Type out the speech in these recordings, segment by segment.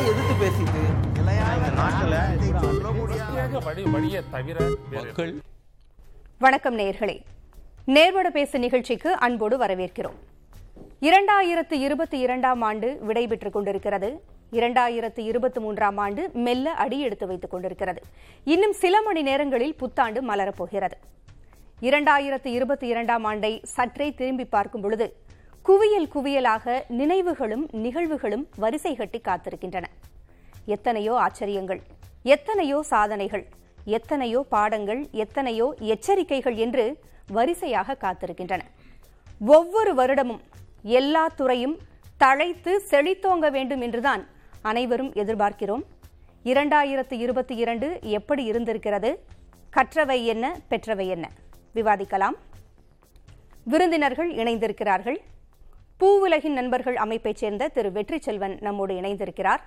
எதிர்த்து பேசிட்டு வணக்கம் நேர்களே. நேர்வட பேசு நிகழ்ச்சிக்கு அன்போடு வரவேற்கிறோம். இரண்டாயிரத்து இருபத்தி இரண்டாம் ஆண்டு விடைபெற்றுக் கொண்டிருக்கிறது. இரண்டாயிரத்து இருபத்தி மூன்றாம் ஆண்டு மெல்ல அடி எடுத்து வைத்துக் கொண்டிருக்கிறது. இன்னும் சில மணி நேரங்களில் புத்தாண்டு மலரப்போகிறது இரண்டாயிரத்து இருபத்தி இரண்டாம் ஆண்டை சற்றே திரும்பி பார்க்கும் பொழுது குவியல் குவியலாக நினைவுகளும் நிகழ்வுகளும் வரிசை கட்டி காத்திருக்கின்றன. எத்தனையோ ஆச்சரியங்கள் எத்தனையோ சாதனைகள் எத்தனையோ பாடங்கள் எத்தனையோ எச்சரிக்கைகள் என்று வரிசையாக காத்திருக்கின்றன. ஒவ்வொரு வருடமும் எல்லா துறையும் தழைத்து செழித்தோங்க வேண்டும் என்றுதான் அனைவரும் எதிர்பார்க்கிறோம். இரண்டாயிரத்து இருபத்தி இரண்டு எப்படி இருந்திருக்கிறது கற்றவை என்ன பெற்றவை என்ன? விவாதிக்கலாம். விருந்தினர்கள் இணைந்திருக்கிறார்கள். பூவுலகின் நண்பர்கள் அமைப்பைச் சேர்ந்த திரு வெற்றி செல்வன் நம்மோடு இணைந்திருக்கிறார்.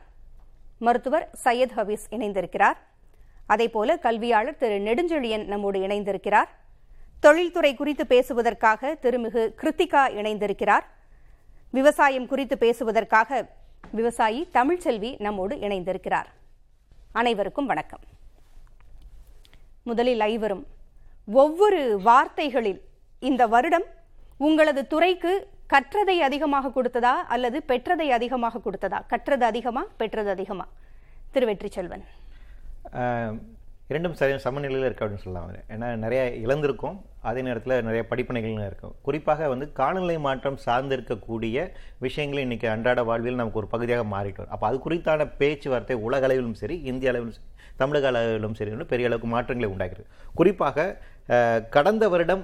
மருத்துவர் சையத் ஹபீஸ் இணைந்திருக்கிறார். அதேபோல கல்வியாளர் திரு நெடுஞ்செழியன் நம்மோடு இணைந்திருக்கிறார். தொழில்துறை குறித்து பேசுவதற்காக திருமிகு கிருத்திகா இணைந்திருக்கிறார். விவசாயம் குறித்து பேசுவதற்காக விவசாயி தமிழ்ச்செல்வி நம்மோடு இணைந்திருக்கிறார். அனைவருக்கும் வணக்கம். முதலில் ஐவரும் ஒவ்வொரு வார்த்தைகளில் இந்த வருடம் உங்களது துறைக்கு கற்றதை அதிகமாக கொடுத்ததா அல்லது பெற்றதை அதிகமாக கொடுத்ததா? கற்றது அதிகமா பெற்றது அதிகமா? திரு வெற்றி செல்வன் இரண்டும் சரி சமநிலையில் இருக்கு அப்படின்னு சொல்லலாம் ஏன்னா நிறைய இழந்திருக்கும். அதே நேரத்தில் நிறைய படிப்பனைகள் இருக்கும். குறிப்பாக வந்து காலநிலை மாற்றம் சார்ந்து இருக்கக்கூடிய விஷயங்கள் இன்னைக்கு அன்றாட வாழ்வில் நமக்கு ஒரு பகுதியாக மாறிட்டு வரும். அப்போ அது குறித்தான பேச்சுவார்த்தை உலக அளவிலும் சரி இந்திய அளவிலும் சரி தமிழக அளவிலும் சரி பெரிய அளவுக்கு மாற்றங்களை உண்டாகிறது குறிப்பாக கடந்த வருடம்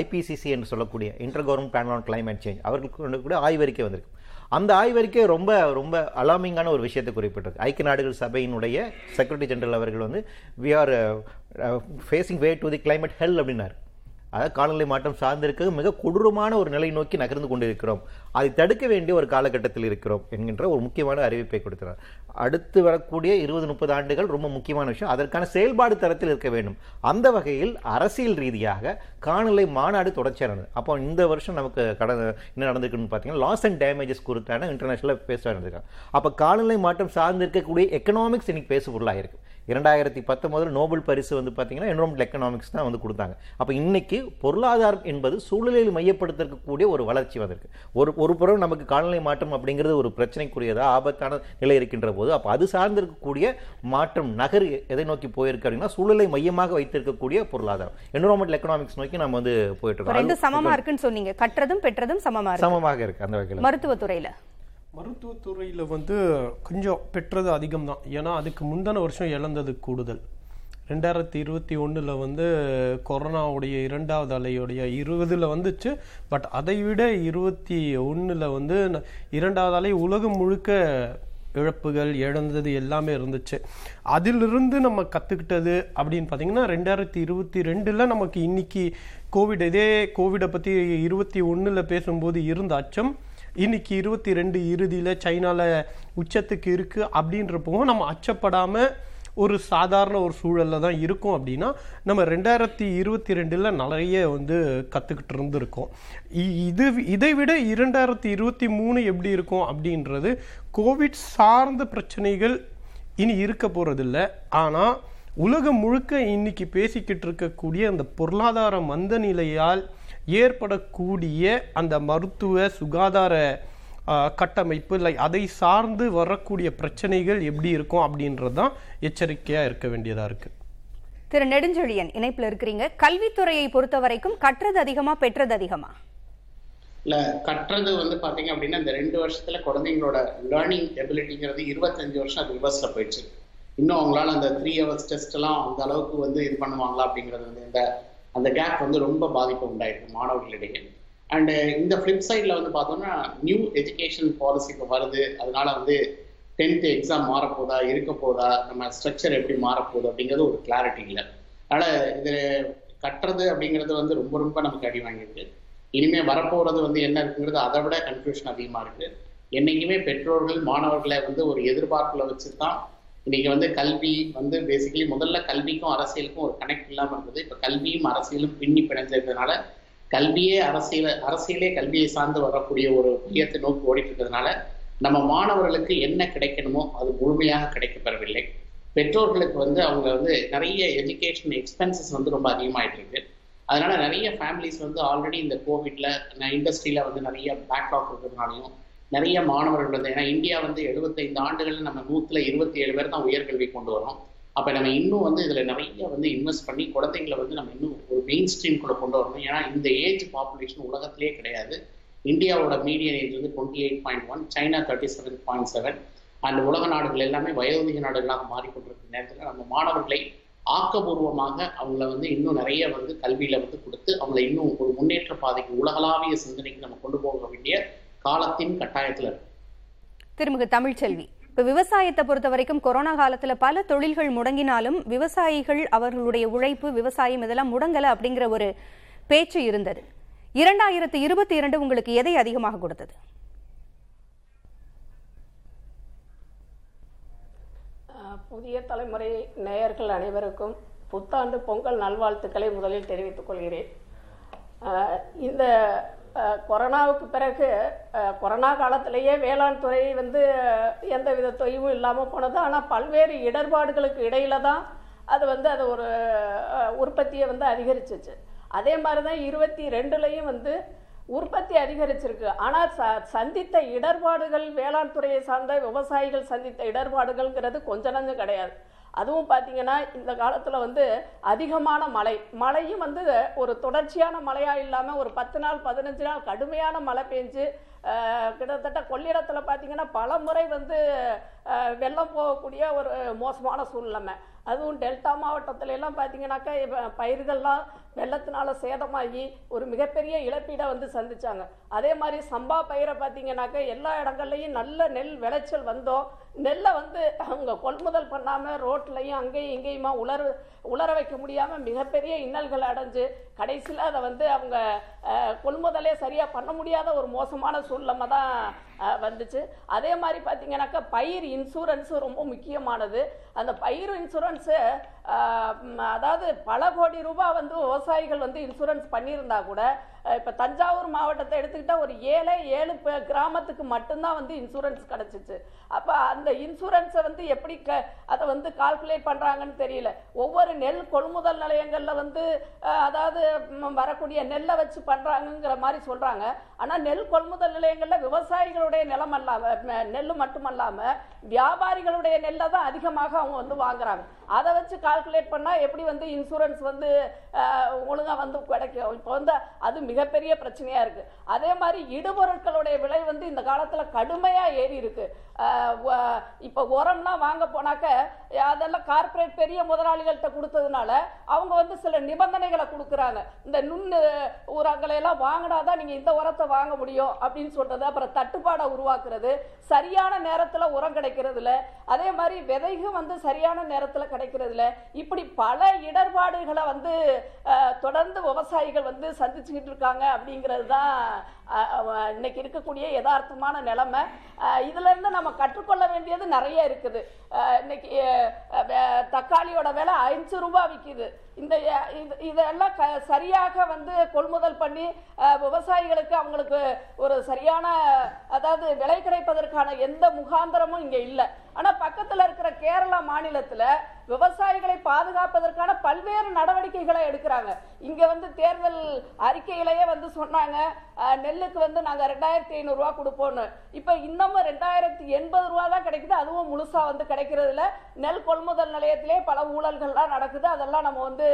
ஐபிசிசி என்று சொல்லக்கூடிய inter government panel on climate change அவர்களுக்கு கொண்டு கூட ஆய்வறிக்கை வந்திருக்கு. அந்த ஆய்வறிக்கை ரொம்ப ரொம்ப அலாமிங்கான ஒரு விஷயத்தை குறிப்பிட்டது ஐக்கிய நாடுகள் சபையினுடைய செக்ரட்டரி ஜெனரல் அவர்கள் வந்து we are facing way to the climate hell அப்படின்னார். அதாவது காலநிலை மாற்றம் சார்ந்திருக்கிறது மிக கொடூரமான ஒரு நிலை நோக்கி நகர்ந்து கொண்டிருக்கிறோம். அதை தடுக்க வேண்டிய ஒரு காலகட்டத்தில் இருக்கிறோம் என்கின்ற ஒரு முக்கியமான அறிவிப்பை கொடுக்கிறார். அடுத்து வரக்கூடிய இருபது முப்பது ஆண்டுகள் ரொம்ப முக்கியமான விஷயம். அதற்கான செயல்பாடு தரத்தில் இருக்க வேண்டும். அந்த வகையில் அரசியல் ரீதியாக காலநிலை மாநாடு தொடர்ச்சியாக அப்போ இந்த வருஷம் நமக்கு கடந்த என்ன நடந்திருக்குன்னு பார்த்தீங்கன்னா லாஸ் அண்ட் டேமேஜஸ் குறித்தான இன்டர்நேஷனலாக பேச நடந்திருக்காங்க அப்போ காலநிலை மாற்றம் சார்ந்து இருக்கக்கூடிய எக்கனாமிக்ஸ் இன்னைக்கு பேசு பொருளாக இருக்கு இரண்டாயிரத்தி பத்தொன்பதில் நோபல் பரிசு வந்து பார்த்தீங்கன்னா என்வரன்மெண்டல் எக்கனாமிக்ஸ் தான் வந்து கொடுத்தாங்க. அப்போ இன்னைக்கு பொருளாதாரம் என்பது சூழலில் மையப்படுத்திருக்கக்கூடிய ஒரு வளர்ச்சி வந்திருக்கு. ஒரு ஒரு புறம் நமக்கு காலநிலை மாற்றம் அப்படிங்கிறது ஒரு பிரச்சனைக்குரியதாக ஆபத்தான நிலை இருக்கின்ற போது அப்போ அது சார்ந்து இருக்கக்கூடிய மாற்றம் நகர் எதை நோக்கி போயிருக்கு அப்படின்னா சூழலை மையமாக வைத்திருக்கக்கூடிய பொருளாதாரம். என்வரன்மெண்டல் எக்கனாமிக்ஸ் நோக்கி நம்ம வந்து போயிட்டு இப்ப ரெண்டு இருக்கோம் சமமா இருக்குன்னு சொன்னீங்க. கற்றதும் பெற்றதும் சமமா இருக்கு. சமமாக இருக்கு அந்த வகையில். மருத்துவத்துறையில? மருத்துவத்துறையில் வந்து கொஞ்சம் பெற்றது அதிகம் தான் ஏன்னா அதுக்கு முந்தின வருஷம் இழந்தது கூடுதல். ரெண்டாயிரத்தி இருபத்தி ஒன்றில் வந்து கொரோனாவுடைய இரண்டாவது அலையுடைய இருபதில் வந்துச்சு. பட் அதை விட இருபத்தி ஒன்றில் வந்து இரண்டாவது அலை உலகம் முழுக்க இழப்புகள் இழந்தது எல்லாமே இருந்துச்சு. அதிலிருந்து நம்ம கற்றுக்கிட்டது அப்படின்னு பார்த்தீங்கன்னா ரெண்டாயிரத்தி இருபத்தி ரெண்டில் நமக்கு இன்றைக்கி கோவிட் இதே கோவிடை பற்றி இருபத்தி ஒன்றில் பேசும்போது இருந்த அச்சம் இன்னைக்கு இருபத்தி ரெண்டு இறுதியில் சைனாவில் உச்சத்துக்கு இருக்குது அப்படின்றப்போ நம்ம அச்சப்படாமல் ஒரு சாதாரண ஒரு சூழலில் தான் இருக்கும் அப்படின்னா நம்ம ரெண்டாயிரத்தி இருபத்தி ரெண்டில் நிறைய வந்து கற்றுக்கிட்டு இருந்திருக்கோம். இ- இது இதை விட இரண்டாயிரத்தி இருபத்தி மூணு எப்படி இருக்கும் அப்படின்றது கோவிட் சார்ந்த பிரச்சனைகள் இனி இருக்க போகிறதில்ல ஆனால் உலகம் முழுக்க இன்னைக்கு பேசிக்கிட்டு இருக்கக்கூடிய அந்த பொருளாதார மந்த நிலையால் ஏற்படக்கூடிய அந்த மருத்துவ சுகாதார கட்டமைப்பு இல்லை அதை சார்ந்து வரக்கூடிய பிரச்சனைகள் எப்படி இருக்கும் அப்படின்றது தான் எச்சரிக்கையா இருக்க வேண்டியதா இருக்கு. திரு நெடுஞ்செழியன் இணைப்புல இருக்கிறீங்க. கல்வித்துறையை பொறுத்த வரைக்கும் கற்றது அதிகமா பெற்றது அதிகமா? இல்ல கற்றது வந்து பாத்தீங்க அப்படின்னா இந்த ரெண்டு வருஷத்துல குழந்தைங்களோட லேர்னிங் எபிலிட்டிங்கிறது இருபத்தஞ்சு வருஷம் அது ரிவர்ஸ்ல போயிடுச்சு. இன்னும் அவங்களால அந்த த்ரீ ஹவர்ஸ் டெஸ்ட் எல்லாம் அந்த அளவுக்கு வந்து இது பண்ணுவாங்களா அப்படிங்கிறது வந்து இந்த அந்த கேப் வந்து ரொம்ப பாதிப்பு உண்டாயிருக்கு மாணவர்களிடையே. அண்ட் uh, இந்த ஃபிளிப் சைடில் வந்து பார்த்தோம்னா நியூ எஜுகேஷன் பாலிசி இப்போ வருது. அதனால வந்து டென்த்து எக்ஸாம் மாறப்போதா இருக்க போதா நம்ம ஸ்ட்ரக்சர் எப்படி மாறப்போகுது அப்படிங்கிறது ஒரு கிளாரிட்டி இல்லை அதனால் இது கட்டுறது அப்படிங்கிறது வந்து ரொம்ப ரொம்ப நமக்கு அடி வாங்கியிருக்கு. இனிமேல் வரப்போகிறது வந்து என்ன இருக்குங்கிறது அதை விட கன்ஃபியூஷன் அதிகமாக இருக்கு. என்னைக்குமே பெற்றோர்கள் மாணவர்களை வந்து ஒரு எதிர்பார்ப்பில் வச்சு தான் இன்னைக்கு வந்து கல்வி வந்து பேசிக்கலி முதல்ல கல்விக்கும் அரசியலுக்கும் ஒரு கனெக்ட் இல்லாமல் இருந்தது. இப்போ கல்வியும் அரசியலும் பின்னி பிணைஞ்சிருக்கிறதுனால கல்வியே அரசியல அரசியலே கல்வியை சார்ந்து வரக்கூடிய ஒரு மையத்தை நோக்கி ஓடிட்டு இருக்கிறதுனால நம்ம மாணவர்களுக்கு என்ன கிடைக்கணுமோ அது முழுமையாக கிடைக்கப்பெறவில்லை. பெற்றோர்களுக்கு வந்து அவங்க வந்து நிறைய எஜுகேஷன் எக்ஸ்பென்சஸ் வந்து ரொம்ப அதிகமாயிட்டு இருக்கு அதனால நிறைய ஃபேமிலிஸ் வந்து ஆல்ரெடி இந்த கோவிட்ல இண்டஸ்ட்ரியில வந்து நிறைய பேக்லாக் இருக்கிறதுனாலையும் நிறைய மாணவர்கள் வந்து ஏன்னா இந்தியா வந்து எழுபத்தைந்து ஆண்டுகளில் நம்ம நூத்துல இருபத்தி ஏழு பேர் தான் உயர்கல்வி கொண்டு வரோம் அப்ப நம்ம இன்னும் வந்து இதுல நிறைய வந்து இன்வெஸ்ட் பண்ணி குழந்தைங்களை வந்து நம்ம இன்னும் ஒரு மெயின் ஸ்ட்ரீம்குள்ளே கொண்டு வரணும். ஏன்னா இந்த ஏஜ் பாப்புலேஷன் உலகத்திலே கிடையாது. இந்தியாவோட மீடியன் ஏஜ் வந்து twenty eight point one China thirty seven point seven and உலக நாடுகள் எல்லாமே வயோதிக நாடுகளாக மாறிக்கொண்டிருக்கிற நேரத்தில் நம்ம மாணவர்களை ஆக்கபூர்வமாக அவங்கள வந்து இன்னும் நிறைய வந்து கல்வியில வந்து கொடுத்து அவங்கள இன்னும் ஒரு முன்னேற்ற பாதைக்கு உலகளாவிய சிந்தனைக்கு நம்ம கொண்டு போக வேண்டிய காலத்தின் கட்டாயத்தில் இருக்கு. திருமிகு தமிழ்ச்செல்வி இப்ப விவசாயத்தை பொறுத்த வரைக்கும் கொரோனா காலத்துல பல தொழில்கள் முடங்கினாலும் விவசாயிகள் அவர்களுடைய உழைப்பு விவசாயம் இதெல்லாம் முடங்கல அப்படிங்கிற ஒரு பேச்சு இருந்தது. இரண்டாயிரத்து இருபத்தி இரண்டு உங்களுக்கு எதை அதிகமாக கொடுத்தது? புதிய தலைமுறை நேயர்கள் அனைவருக்கும் புத்தாண்டு பொங்கல் நல்வாழ்த்துக்களை முதலில் தெரிவித்துக் கொள்கிறேன். இந்த கொரோனாவுக்கு பிறகு கொரோனா காலத்திலேயே வேளாண் துறை வந்து எந்த வித தொய்வும் இல்லாமல் போனது. ஆனால் பல்வேறு இடர்பாடுகளுக்கு இடையில தான் அது வந்து அது ஒரு உற்பத்தியை வந்து அதிகரிச்சிச்சு. அதே மாதிரி தான் இருபத்தி ரெண்டுலேயும் வந்து உற்பத்தி அதிகரிச்சிருக்கு. ஆனால் ச சந்தித்த இடர்பாடுகள் வேளாண் துறையை சார்ந்த விவசாயிகள் சந்தித்த இடர்பாடுகள்ங்கிறது கொஞ்ச நஞ்சம் கிடையாது. அதுவும் பார்த்தீங்கன்னா இந்த காலத்தில் வந்து அதிகமான மழை. மழையும் வந்து ஒரு தொடர்ச்சியான மழையாக இல்லாமல் ஒரு பத்து நாள் பதினஞ்சு நாள் கடுமையான மழை பெஞ்சு கிட்டத்தட்ட கொள்ளிடத்தில் பார்த்தீங்கன்னா பல முறை வந்து வெள்ளம் போகக்கூடிய ஒரு மோசமான சூழ்நிலைமை. அதுவும் டெல்டா மாவட்டத்துல எல்லாம் பார்த்தீங்கன்னாக்கா பயிர்கள்லாம் வெள்ளத்தினால சேதமாகி ஒரு மிகப்பெரிய இழப்பீடை வந்து சந்திச்சாங்க. அதே மாதிரி சம்பா பயிரை பார்த்தீங்கன்னாக்கா எல்லா இடங்கள்லையும் நல்ல நெல் விளைச்சல் வந்தோம். நெல்லை வந்து அவங்க கொள்முதல் பண்ணாமல் ரோட்லையும் அங்கேயும் இங்கேயுமா உலர உலர வைக்க முடியாமல் மிகப்பெரிய இன்னல்கள் அடைஞ்சு கடைசியில் அதை வந்து அவங்க கொள்முதலே சரியாக பண்ண முடியாத ஒரு மோசமான சூழ்நிலை தான் அஹ், வந்துச்சு. அதே மாதிரி பார்த்தீங்கன்னாக்கா பயிர் இன்சூரன்ஸு ரொம்ப முக்கியமானது. அந்த பயிர் இன்சூரன்ஸு அதாவது பல கோடி ரூபாய் வந்து விவசாயிகள் வந்து இன்சூரன்ஸ் பண்ணியிருந்தா கூட இப்போ தஞ்சாவூர் மாவட்டத்தை எடுத்துக்கிட்டால் ஒரு ஏழை ஏழு கிராமத்துக்கு மட்டும்தான் வந்து இன்சூரன்ஸ் கிடச்சிச்சு. அப்போ அந்த இன்சூரன்ஸை வந்து எப்படி க அதை வந்து கால்குலேட் பண்ணுறாங்கன்னு தெரியல. ஒவ்வொரு நெல் கொள்முதல் நிலையங்களில் வந்து அதாவது வரக்கூடிய நெல்லை வச்சு பண்ணுறாங்கங்கிற மாதிரி சொல்கிறாங்க ஆனால் நெல் கொள்முதல் நிலையங்களில் விவசாயிகளுடைய நிலம் அல்லாமல் நெல் மட்டுமல்லாமல் வியாபாரிகளுடைய நெல்லை தான் அதிகமாக அவங்க வந்து வாங்குறாங்க. அதை வச்சு கால்குலேட் பண்ணால் எப்படி வந்து இன்சூரன்ஸ் வந்து ஒழுங்காக வந்து கிடைக்கும்? இப்போ வந்து அது மிகப்பெரிய பிரச்சனையாக இருக்குது அதே மாதிரி இடுபொருட்களுடைய விலை வந்து இந்த காலத்தில் கடுமையாக ஏறி இருக்குது இப்போ உரம்லாம் வாங்க போனாக்க அதெல்லாம் கார்ப்பரேட் பெரிய முதலாளிகள்கிட்ட கொடுத்ததுனால அவங்க வந்து சில நிபந்தனைகளை கொடுக்குறாங்க. இந்த நுண் உரங்களை எல்லாம் வாங்கினாதான் நீங்கள் இந்த உரத்தை வாங்க முடியும் அப்படின்னு சொல்கிறது அப்புறம் தட்டுப்பாடை உருவாக்குறது சரியான நேரத்தில் உரம் கிடைக்கிறது அதே மாதிரி விதையும் வந்து சரியான நேரத்தில் கிடைக்கிறதுல. இப்படி பல இடர்பாடுகளை வந்து தொடர்ந்து விவசாயிகள் வந்து சந்திச்சுக்கிட்டு இருக்காங்க அப்படிங்கிறது தான் இன்னைக்கு இருக்கக்கூடிய யதார்த்தமான நிலைமை. இதுலேருந்து நம்ம கற்றுக்கொள்ள வேண்டியது நிறைய இருக்குது. இன்னைக்கு தக்காளியோட விலை அஞ்சு ரூபா விற்கிது இந்த இது- இதெல்லாம் க சரியாக வந்து கொள்முதல் பண்ணி விவசாயிகளுக்கு அவங்களுக்கு ஒரு சரியான அதாவது விலை கிடைப்பதற்கான எந்த முகாந்திரமும் இங்கே இல்லை. ஆனால் பக்கத்தில் இருக்கிற கேரளா மாநிலத்தில் விவசாயிகளை பாதுகாப்பதற்கான பல்வேறு நடவடிக்கைகளை எடுக்கிறாங்க. இங்க வந்து தேர்தல் அறிக்கையிலேயே வந்து சொன்னாங்க நெல்லுக்கு வந்து நாங்க ரெண்டாயிரத்தி ஐநூறு ரூபா கொடுப்போம்னு. இப்ப இன்னமும் ரெண்டாயிரத்தி எண்பது ரூபா தான் கிடைக்குது அதுவும் முழுசா வந்து கிடைக்கிறது இல்ல நெல் கொள்முதல் நிலையத்திலே பல ஊழல்கள்லாம் நடக்குது அதெல்லாம் நம்ம வந்து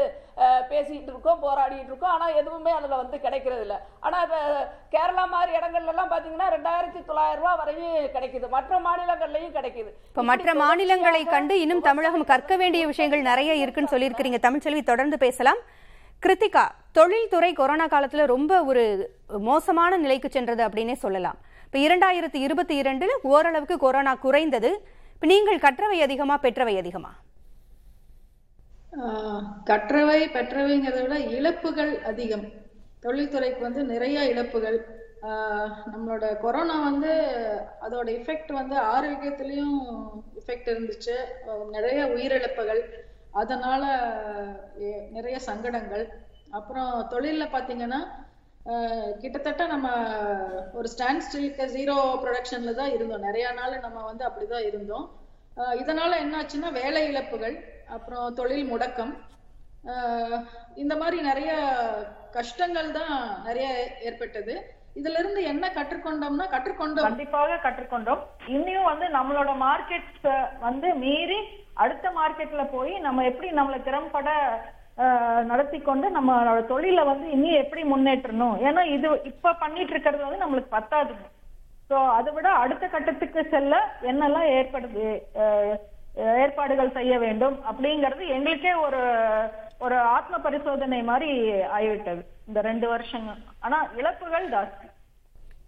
அஹ், பேசிட்டு இருக்கோம் போராடிட்டு இருக்கோம். ஆனா எதுவுமே அதுல வந்து கிடைக்கிறது இல்ல ஆனா இப்ப கேரளா மாதிரி இடங்கள்ல எல்லாம் பாத்தீங்கன்னா ரெண்டாயிரத்தி தொள்ளாயிரம் ரூபாய் வரையும் கிடைக்குது. மற்ற மாநிலங்கள்லயும் கிடைக்குது. இப்ப மற்ற மாநிலங்களை கண்டு இன்னும் தமிழகம் கற்க வேண்டிய விஷயங்கள் நிறைய இருக்குன்னு சொல்லியிருக்கிறீங்க. தமிழ்ச்செல்வி தொடர்ந்து பேசலாம். கிருத்திகா தொழில்துறை கொரோனா காலத்தில் ரொம்ப ஒரு மோசமான நிலைக்கு சென்றது அப்படின்னே சொல்லலாம். இப்போ இரண்டாயிரத்தி இருபத்தி இரண்டில் ஓரளவுக்கு கொரோனா குறைந்தது. இப்போ நீங்கள் கற்றவை அதிகமா பெற்றவை அதிகமா? கற்றவை பெற்றவைங்கிறத விட இழப்புகள் அதிகம். தொழில்துறைக்கு வந்து நிறைய இழப்புகள். நம்மளோட கொரோனா வந்து அதோட எஃபெக்ட் வந்து ஆரோக்கியத்திலையும் எஃபெக்ட் இருந்துச்சு. நிறைய உயிரிழப்புகள். அதனால எ- நிறைய சங்கடங்கள். அப்புறம் தொழிலில் பார்த்தீங்கன்னா கிட்டத்தட்ட நம்ம ஒரு ஸ்டாண்ட் ஸ்டில்க்கு ஜீரோ ப்ரொடக்ஷன்ல தான் இருந்தோம். நிறைய நாள் நம்ம வந்து அப்படிதான் இருந்தோம். இதனால என்னாச்சுன்னா வேலை இழப்புகள் அப்புறம் தொழில் முடக்கம். இந்த மாதிரி நிறைய கஷ்டங்கள் தான் நிறைய ஏற்பட்டது. இதுல இருந்து என்ன கற்றுக்கொண்டோம்னா கற்றுக்கொண்டோம். கண்டிப்பாக கற்றுக்கொண்டோம். இன்னும் வந்து நம்மளோட மார்க்கெட் வந்து மீறி அடுத்த மார்க்கெட்ல போய் நம்ம எப்படி நம்மள திறம்பட நடத்தி கொண்டு நம்மளோட தொழிலை வந்து இன்னும் எப்படி முன்னேற்றணும்? ஏன்னா இது இப்ப பண்ணிட்டு இருக்கிறது வந்து நம்மளுக்கு பத்தாதுங்க சோ அதை விட அடுத்த கட்டத்துக்கு செல்ல என்னெல்லாம் ஏற்படுது ஏற்பாடுகள் செய்ய வேண்டும் அப்படிங்கிறது எங்களுக்கே ஒரு ஒரு ஆத்ம பரிசோதனை மாதிரி ஆகிவிட்டது இந்த ரெண்டு வருஷங்கள் ஆனா இழப்புகள் ஜாஸ்தி.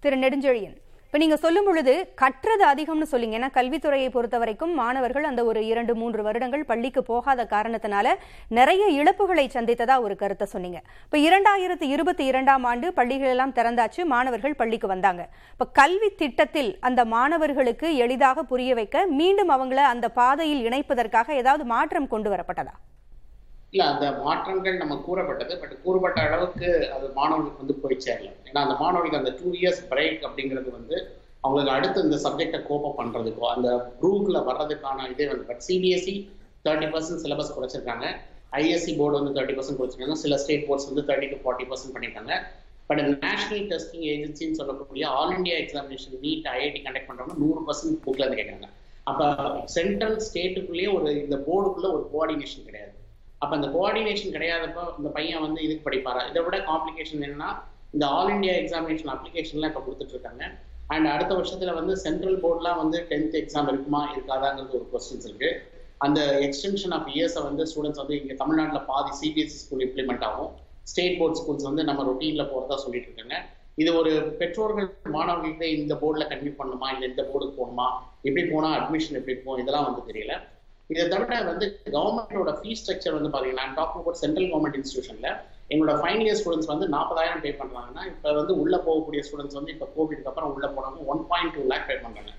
திரு நெடுஞ்செழியன் இப்போ நீங்க சொல்லும் பொழுது கற்றது அதிகம்னு சொல்லிங்க. ஏன்னா கல்வித்துறையை பொறுத்த வரைக்கும் மாணவர்கள் அந்த ஒரு இரண்டு மூன்று வருடங்கள் பள்ளிக்கு போகாத காரணத்தினால நிறைய இழப்புகளை சந்தித்ததா ஒரு கருத்தை சொன்னீங்க. இப்போ இரண்டாயிரத்து இருபத்தி இரண்டாம் ஆண்டு பள்ளிகள் எல்லாம் திறந்தாச்சு மாணவர்கள் பள்ளிக்கு வந்தாங்க. இப்போ கல்வி திட்டத்தில் அந்த மாணவர்களுக்கு எளிதாக புரிய வைக்க மீண்டும் அவங்கள அந்த பாதையில் இணைப்பதற்காக ஏதாவது மாற்றம் கொண்டு வரப்பட்டதா? இல்ல அந்த மாற்றங்கள் நம்ம கூறப்பட்டது பட் கூறப்பட்ட அளவுக்கு அது மாணவர்களுக்கு வந்து போய் சேரல. ஏன்னா அந்த மாணவர்களுக்கு அந்த டூ இயர்ஸ் பிரேக் அப்படிங்கிறது வந்து அவங்களுக்கு அடுத்து இந்த சப்ஜெக்டை கோப்பப் பண்றதுக்கோ அந்த குரூப்ல வர்றதுக்கான இதே வந்து but CBSE thirty percent syllabus குறைச்சிருக்காங்க. ISC board வந்து தேர்ட்டி பர்சன்ட் குறைச்சிருக்காங்க. சில ஸ்டேட் போர்ட்ஸ் வந்து தேர்ட்டி டு ஃபார்ட்டி பர்சன்ட் பண்ணியிருக்காங்க பட் நேஷனல் டெஸ்டிங் ஏஜென்சின்னு சொல்லக்கூடிய all India examination NEET IIT conduct பண்றவங்க நூறு பர்சன்ட் புக்ல இருந்து கேட்கறாங்க அப்ப சென்ட்ரல் ஸ்டேட்டுக்குள்ளேயே ஒரு இந்த போர்டுக்குள்ள ஒரு கோஆர்டினேஷன் கிடையாது. அப்ப அந்த கோஆர்டினேஷன் கிடையாதப்போ இந்த பையன் வந்து இதுக்கு படிப்பாரா? இதை விட காம்ப்ளிகேஷன் என்னன்னா இந்த ஆல் இந்தியா எக்ஸாமினேஷன் அப்ளிகேஷன்லாம் இப்போ கொடுத்துட்டு இருக்காங்க அண்ட் அடுத்த வருஷத்துல வந்து சென்ட்ரல் போர்ட்லாம் வந்து டென்த் எக்ஸாம் இருக்குமா இருக்காதாங்கிறது ஒரு கொஸ்டின்ஸ் இருக்கு. அந்த எக்ஸ்டென்ஷன் ஆஃப் இயர்ஸை வந்து ஸ்டூடெண்ட்ஸ் வந்து இங்கே தமிழ்நாட்டில் பாதி சிபிஎஸ்சி ஸ்கூல் இம்ப்ளிமெண்ட் ஆகும். ஸ்டேட் போர்ட் ஸ்கூல்ஸ் வந்து நம்ம ரொட்டீனில் போகிறதா சொல்லிட்டு இருக்காங்க இது ஒரு பெற்றோர்கள் மாணவர்கள்ட்ட இந்த போர்டில் கன்வியூ பண்ணணுமா இல்லை இந்த போர்டுக்கு போகணுமா எப்படி போனால் அட்மிஷன் எப்படி போகும் இதெல்லாம் வந்து தெரியல. இதை தவிர வந்து கவர்மெண்டோட ஃபீஸ் ஸ்ட்ரக்சர் வந்து பாத்தீங்கன்னா டாக்கிங் அபவுட் சென்ட்ரல் கவர்மெண்ட் இன்ஸ்டியூஷன்ல எங்களோட ஃபைனல் இயர் ஸ்டூடெண்ட்ஸ் வந்து நாற்பதாயிரம் பே பண்றாங்கன்னா இப்போ வந்து உள்ள போகக்கூடிய ஸ்டூடெண்ட்ஸ் வந்து இப்போ கோவிட்க்கு அப்புறம் உள்ள போனவங்க one point two lakh pay பண்றாங்க.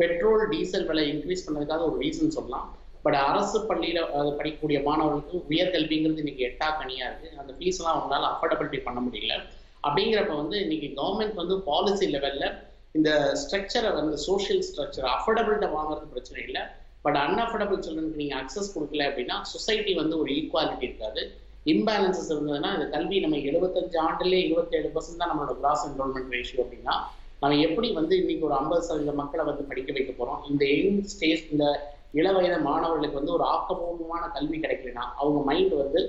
பெட்ரோல் டீசல் விலை இன்க்ரீஸ் பண்ணதுக்காக ஒரு ரீசன் சொல்லலாம். பட் அரசு பள்ளியில படிக்கக்கூடிய மாணவர்களுக்கு உயர்கல்விங்கிறது இன்னைக்கு எட்டா கனியா இருக்கு. அந்த ஃபீஸ் எல்லாம் அவங்களால அஃபோர்டபிலிட்டி பண்ண முடியல. அப்படிங்கிறப்ப வந்து இன்னைக்கு கவர்மெண்ட் வந்து பாலிசி லெவல்ல இந்த ஸ்ட்ரக்சரை வந்து சோஷியல் ஸ்ட்ரக்சர் அஃபோர்டபிள்கிட்ட வாங்குறது பிரச்சனை இல்லை. பட் அன்அஃபோர்டபுள் சில்ட்ரனுக்கு நீங்கள் அக்சஸ் கொடுக்கல அப்படின்னா சொசைட்டி வந்து ஒரு ஈக்குவாலிட்டி இருக்காது. இம்பேலன்சஸ் இருந்ததுன்னா இந்த கல்வி நம்ம எழுபத்தஞ்சு ஆண்டுலேயே இருபத்தேழு பர்சன்ட் தான் நம்மளோட கிராஸ் என்ரோல்மெண்ட் ரேஷியோ அப்படின்னா நம்ம எப்படி வந்து இன்னைக்கு ஒரு ஐம்பது சதவீத மக்களை வந்து படிக்க வைக்க போகிறோம் இந்த யங் ஸ்டேஜ் இந்த இளவயது மாணவர்களுக்கு வந்து ஒரு ஆக்கப்பூர்வமான கல்வி கிடைக்கலனா அவங்க மைண்ட் வந்து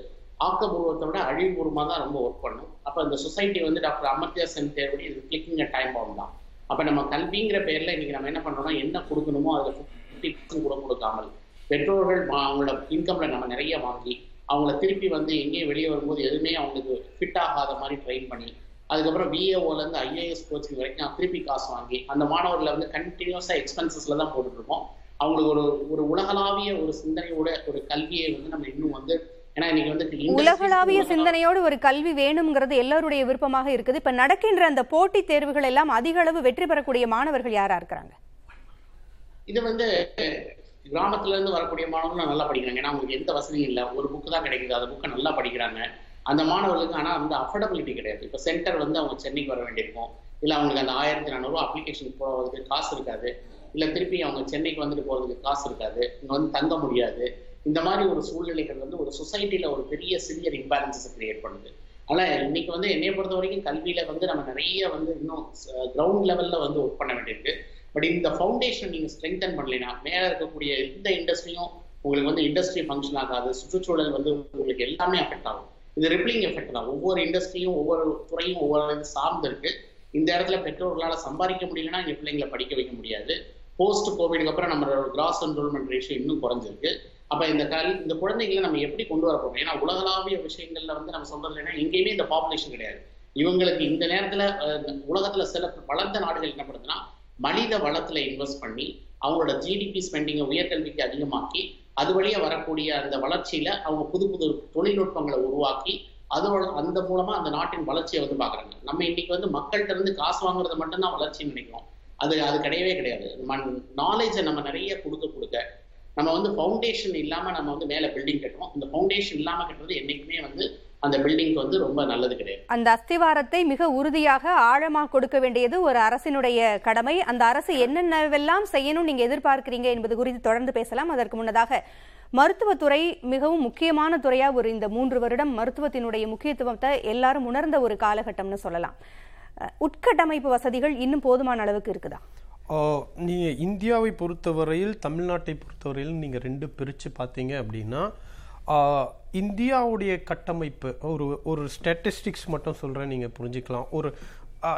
ஆக்கப்பூர்வத்தை விட அழிவுபூர்வமாக தான் ரொம்ப ஒர்க் பண்ணும். அப்போ இந்த சொசைட்டி வந்து டாக்டர் அமர்த்தியா சென் தேர்வுடைய இது கிளிக்கிங் டைம் பவுண்ட் தான். அப்போ நம்ம கல்விங்கிற பேரில் இன்னைக்கு நம்ம என்ன பண்ணுறோம்னா என்ன கொடுக்கணுமோ அதில் பர்சன்ட் கூட கொடுக்காமல். பெற்றோர்கள் அவங்களோட இன்கம்ல நம்ம நிறைய வாங்கி அவங்கள திருப்பி வந்து எங்கேயும் வெளியே வரும்போது எதுவுமே அவங்களுக்கு ஃபிட் ஆகாத மாதிரி ட்ரெயின் பண்ணி அதுக்கப்புறம் இருந்து ஐஏஎஸ் கோச்சிங் வரைக்கும் திருப்பி காசு வாங்கி அந்த மாணவர்களை வந்து கண்டினியூஸா எக்ஸ்பென்சஸ்ல தான் போட்டுட்டு இருக்கோம் அவங்களுக்கு ஒரு ஒரு உலகளாவிய ஒரு சிந்தனையோட ஒரு கல்வியை வந்து நம்ம இன்னும் வந்து ஏன்னா இன்னைக்கு வந்து உலகளாவிய உலகளாவிய- சிந்தனையோடு ஒரு கல்வி வேணுங்கிறது எல்லாருடைய விருப்பமாக இருக்குது. இப்ப நடக்கின்ற அந்த போட்டித் தேர்வுகள் எல்லாம் அதிக அளவு வெற்றி பெறக்கூடிய மாணவர்கள் யாரா இருக்கிறாங்க? இது வந்து கிராமத்துல இருந்து வரக்கூடிய மாணவர்கள் நல்லா படிக்கிறாங்க ஏன்னா அவங்களுக்கு எந்த வசதியும் இல்லை. ஒரு புக்கு தான் கிடைக்குது. அந்த புக்கை நல்லா படிக்கிறாங்க. அந்த மாணவர்களுக்கு ஆனா வந்து அஃபோர்டபிலிட்டி கிடையாது. இப்போ சென்டர் வந்து அவங்க சென்னைக்கு வர வேண்டியிருக்கும். இல்லை அவங்களுக்கு அந்த ஆயிரத்தி நானூறுரூவா அப்ளிகேஷன் போகிறதுக்கு காசு இருக்காது. இல்லை திருப்பி அவங்க சென்னைக்கு வந்துட்டு போகிறதுக்கு காசு இருக்காது. இங்கே வந்து தங்க முடியாது. இந்த மாதிரி ஒரு சூழ்நிலைகள் வந்து ஒரு சொசைட்டில ஒரு பெரிய சிவியர் இம்பேலன்சஸ் கிரியேட் பண்ணுது. ஆனால் இன்னைக்கு வந்து என்னை பொறுத்த வரைக்கும் கல்வியில வந்து நம்ம நிறைய வந்து இன்னும் கிரவுண்ட் லெவல்ல வந்து ஒர்க் பண்ண வேண்டியிருக்கு. பட் இந்த ஃபவுண்டேஷன் நீங்க ஸ்ட்ரெங்தன் பண்ணலைன்னா மேல இருக்கக்கூடிய எந்த இண்டஸ்ட்ரியும் உங்களுக்கு வந்து இண்டஸ்ட்ரி ஃபங்க்ஷன் ஆகாது. சுற்றுச்சூழல் வந்து உங்களுக்கு எல்லாமே அஃபெக்ட் ஆகும். இது ரிப்ளிங் எஃபெக்ட் தான். ஒவ்வொரு இண்டஸ்ட்ரியும் ஒவ்வொரு துறையும் ஒவ்வொரு சார்ந்து இருக்கு. இந்த இடத்துல பெற்றோர்களால் சம்பாதிக்க முடியலன்னா எங்க பிள்ளைங்களை படிக்க வைக்க முடியாது. போஸ்ட் கோவிடுக்கு அப்புறம் நம்மளோட கிராஸ் என்ரோல்மெண்ட் ரேஷியோ இன்னும் குறைஞ்சிருக்கு. அப்ப இந்த கல் இந்த குழந்தைகளை நம்ம எப்படி கொண்டு வர போறோம்? ஏன்னா உலகளாவிய விஷயங்கள்ல வந்து நம்ம சொல்றது என்ன எங்கேயுமே இந்த பாப்புலேஷன் கிடையாது. இவங்களுக்கு இந்த நேரத்துல உலகத்தில் உலகத்துல சில வளர்ந்த நாடுகள் என்ன பண்ணுதுன்னா மனித வளத்துல இன்வெஸ்ட் பண்ணி அவங்களோட ஜிடிபி ஸ்பெண்டிங்கை உயர்கல்விக்கு அதிகமாக்கி அது வழியா வரக்கூடிய அந்த வளர்ச்சியில அவங்க புது புது தொழில்நுட்பங்களை உருவாக்கி அதோட அந்த மூலமா அந்த நாட்டின் வளர்ச்சியை வந்து பாக்குறாங்க நம்ம இன்னைக்கு வந்து மக்கள்கிட்ட இருந்து காசு வாங்குறது மட்டும்தான் வளர்ச்சின்னு நினைக்கிறோம். அது அது கிடையவே கிடையாது. நாலேஜை நம்ம நிறைய கொடுக்க கொடுக்க நம்ம வந்து ஃபவுண்டேஷன் இல்லாம நம்ம வந்து மேல பில்டிங் கட்டுறோம். இந்த ஃபவுண்டேஷன் இல்லாம கட்டுறது என்னைக்குமே வந்து அந்த பில்டிங்க்கு வந்து ரொம்ப நல்லது கிடையாது. அந்த அஸ்திவாரத்தை மிக உறுதியாக ஆழமா கொடுக்க வேண்டியது ஒரு அரசினுடைய கடமை. அந்த அரசு என்னென்னவெல்லாம் செய்யணும் நீங்க எதிர்பார்க்கிறீங்க என்பது குறித்து தொடர்ந்து பேசலாம். அதற்கு முன்னதாக மருத்துவத்துறை மிகவும் முக்கியமான துறையா ஒரு இந்த மூன்று வருடம் மருத்துவத்தினுடைய முக்கியத்துவத்தை எல்லாரும் உணர்ந்த ஒரு காலகட்டம்னு சொல்லலாம். அஹ், உட்கட்டமைப்பு வசதிகள் இன்னும் போதுமான அளவுக்கு இருக்குதா? நீங்கள் இந்தியாவை பொறுத்தவரையில் தமிழ்நாட்டை பொறுத்தவரையில் நீங்கள் ரெண்டு பிரித்து பார்த்தீங்க அப்படின்னா இந்தியாவுடைய கட்டமைப்பு ஒரு ஒரு ஸ்டாட்டிஸ்டிக்ஸ் மட்டும் சொல்கிறேன் நீங்கள் புரிஞ்சுக்கலாம். ஒரு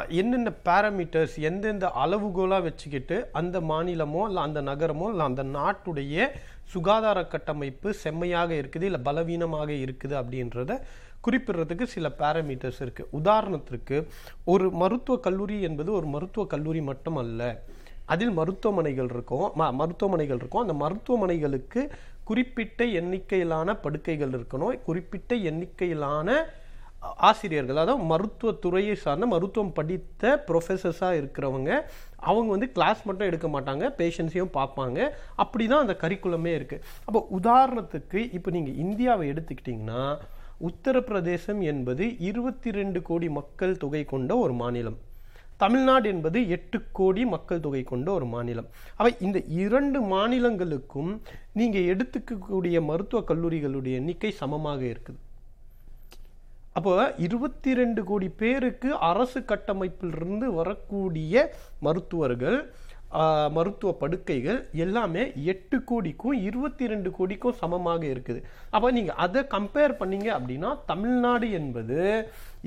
என்னென்ன பேராமீட்டர்ஸ் எந்தெந்த அளவுகோலாக வச்சுக்கிட்டு அந்த மாநிலமோ இல்லை அந்த நகரமோ இல்லை அந்த நாட்டுடைய சுகாதார கட்டமைப்பு செம்மையாக இருக்குது இல்லை பலவீனமாக இருக்குது அப்படின்றத குறிப்பிடுறதுக்கு சில பேராமீட்டர்ஸ் இருக்குது உதாரணத்திற்கு ஒரு மருத்துவ கல்லூரி என்பது ஒரு மருத்துவ கல்லூரி மட்டும் அல்ல அதில் மருத்துவமனைகள் இருக்கும் ம- மருத்துவமனைகள் இருக்கும். அந்த மருத்துவமனைகளுக்கு குறிப்பிட்ட எண்ணிக்கையிலான படுக்கைகள் இருக்கணும். குறிப்பிட்ட எண்ணிக்கையிலான ஆசிரியர்கள் அதாவது மருத்துவத்துறையை சார்ந்த மருத்துவம் படித்த ப்ரொஃபஸர்ஸாக இருக்கிறவங்க அவங்க வந்து கிளாஸ் மட்டும் எடுக்க மாட்டாங்க பேஷண்ட்ஸையும் பார்ப்பாங்க. அப்படி தான் அந்த கரிக்குலமே இருக்குது அப்போ உதாரணத்துக்கு இப்போ நீங்கள் இந்தியாவை எடுத்துக்கிட்டிங்கன்னா உத்தரப்பிரதேசம் என்பது இருபத்தி ரெண்டு கோடி மக்கள் தொகை கொண்ட ஒரு மாநிலம். தமிழ்நாடு என்பது எட்டு கோடி மக்கள் தொகை கொண்ட ஒரு மாநிலம். அவை இந்த இரண்டு மாநிலங்களுக்கும் நீங்கள் எடுத்துக்கக்கூடிய மருத்துவக் கல்லூரிகளுடைய எண்ணிக்கை சமமாக இருக்குது. அப்போ இருபத்தி ரெண்டு கோடி பேருக்கு அரசு கட்டமைப்பிலிருந்து வரக்கூடிய மருத்துவர்கள் மருத்துவ படுக்கைகள் எல்லாமே எட்டு கோடிக்கும் இருபத்தி ரெண்டு கோடிக்கும் சமமாக இருக்குது. அப்போ நீங்கள் அதை கம்பேர் பண்ணீங்க அப்படின்னா தமிழ்நாடு என்பது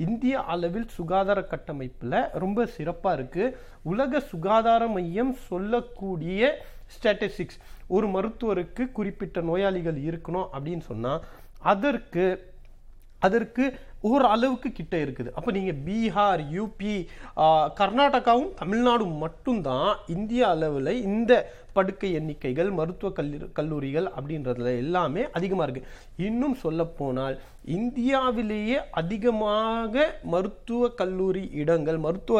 இந்திய அளவில் சுகாதார கட்டமைப்பில் ரொம்ப சிறப்பாக இருக்குது உலக சுகாதார மையம் சொல்லக்கூடிய ஸ்டாட்டிஸ்டிக்ஸ் ஒரு மருத்துவருக்கு குறிப்பிட்ட நோயாளிகள் இருக்கணும் அப்படின்னு சொன்னால் அதற்கு அதற்கு ஒரு அளவுக்கு கிட்ட இருக்குது. அப்போ நீங்கள் பீகார் யூபி கர்நாடகாவும் தமிழ்நாடும் மட்டும்தான் இந்திய அளவில் இந்த படுக்கை எண்ணிக்கைகள் மருத்துவ கல்லூரி கல்லூரிகள் அப்படின்றதுல எல்லாமே அதிகமாக இருக்குது இன்னும் சொல்லப்போனால் இந்தியாவிலேயே அதிகமாக மருத்துவ கல்லூரி இடங்கள் மருத்துவ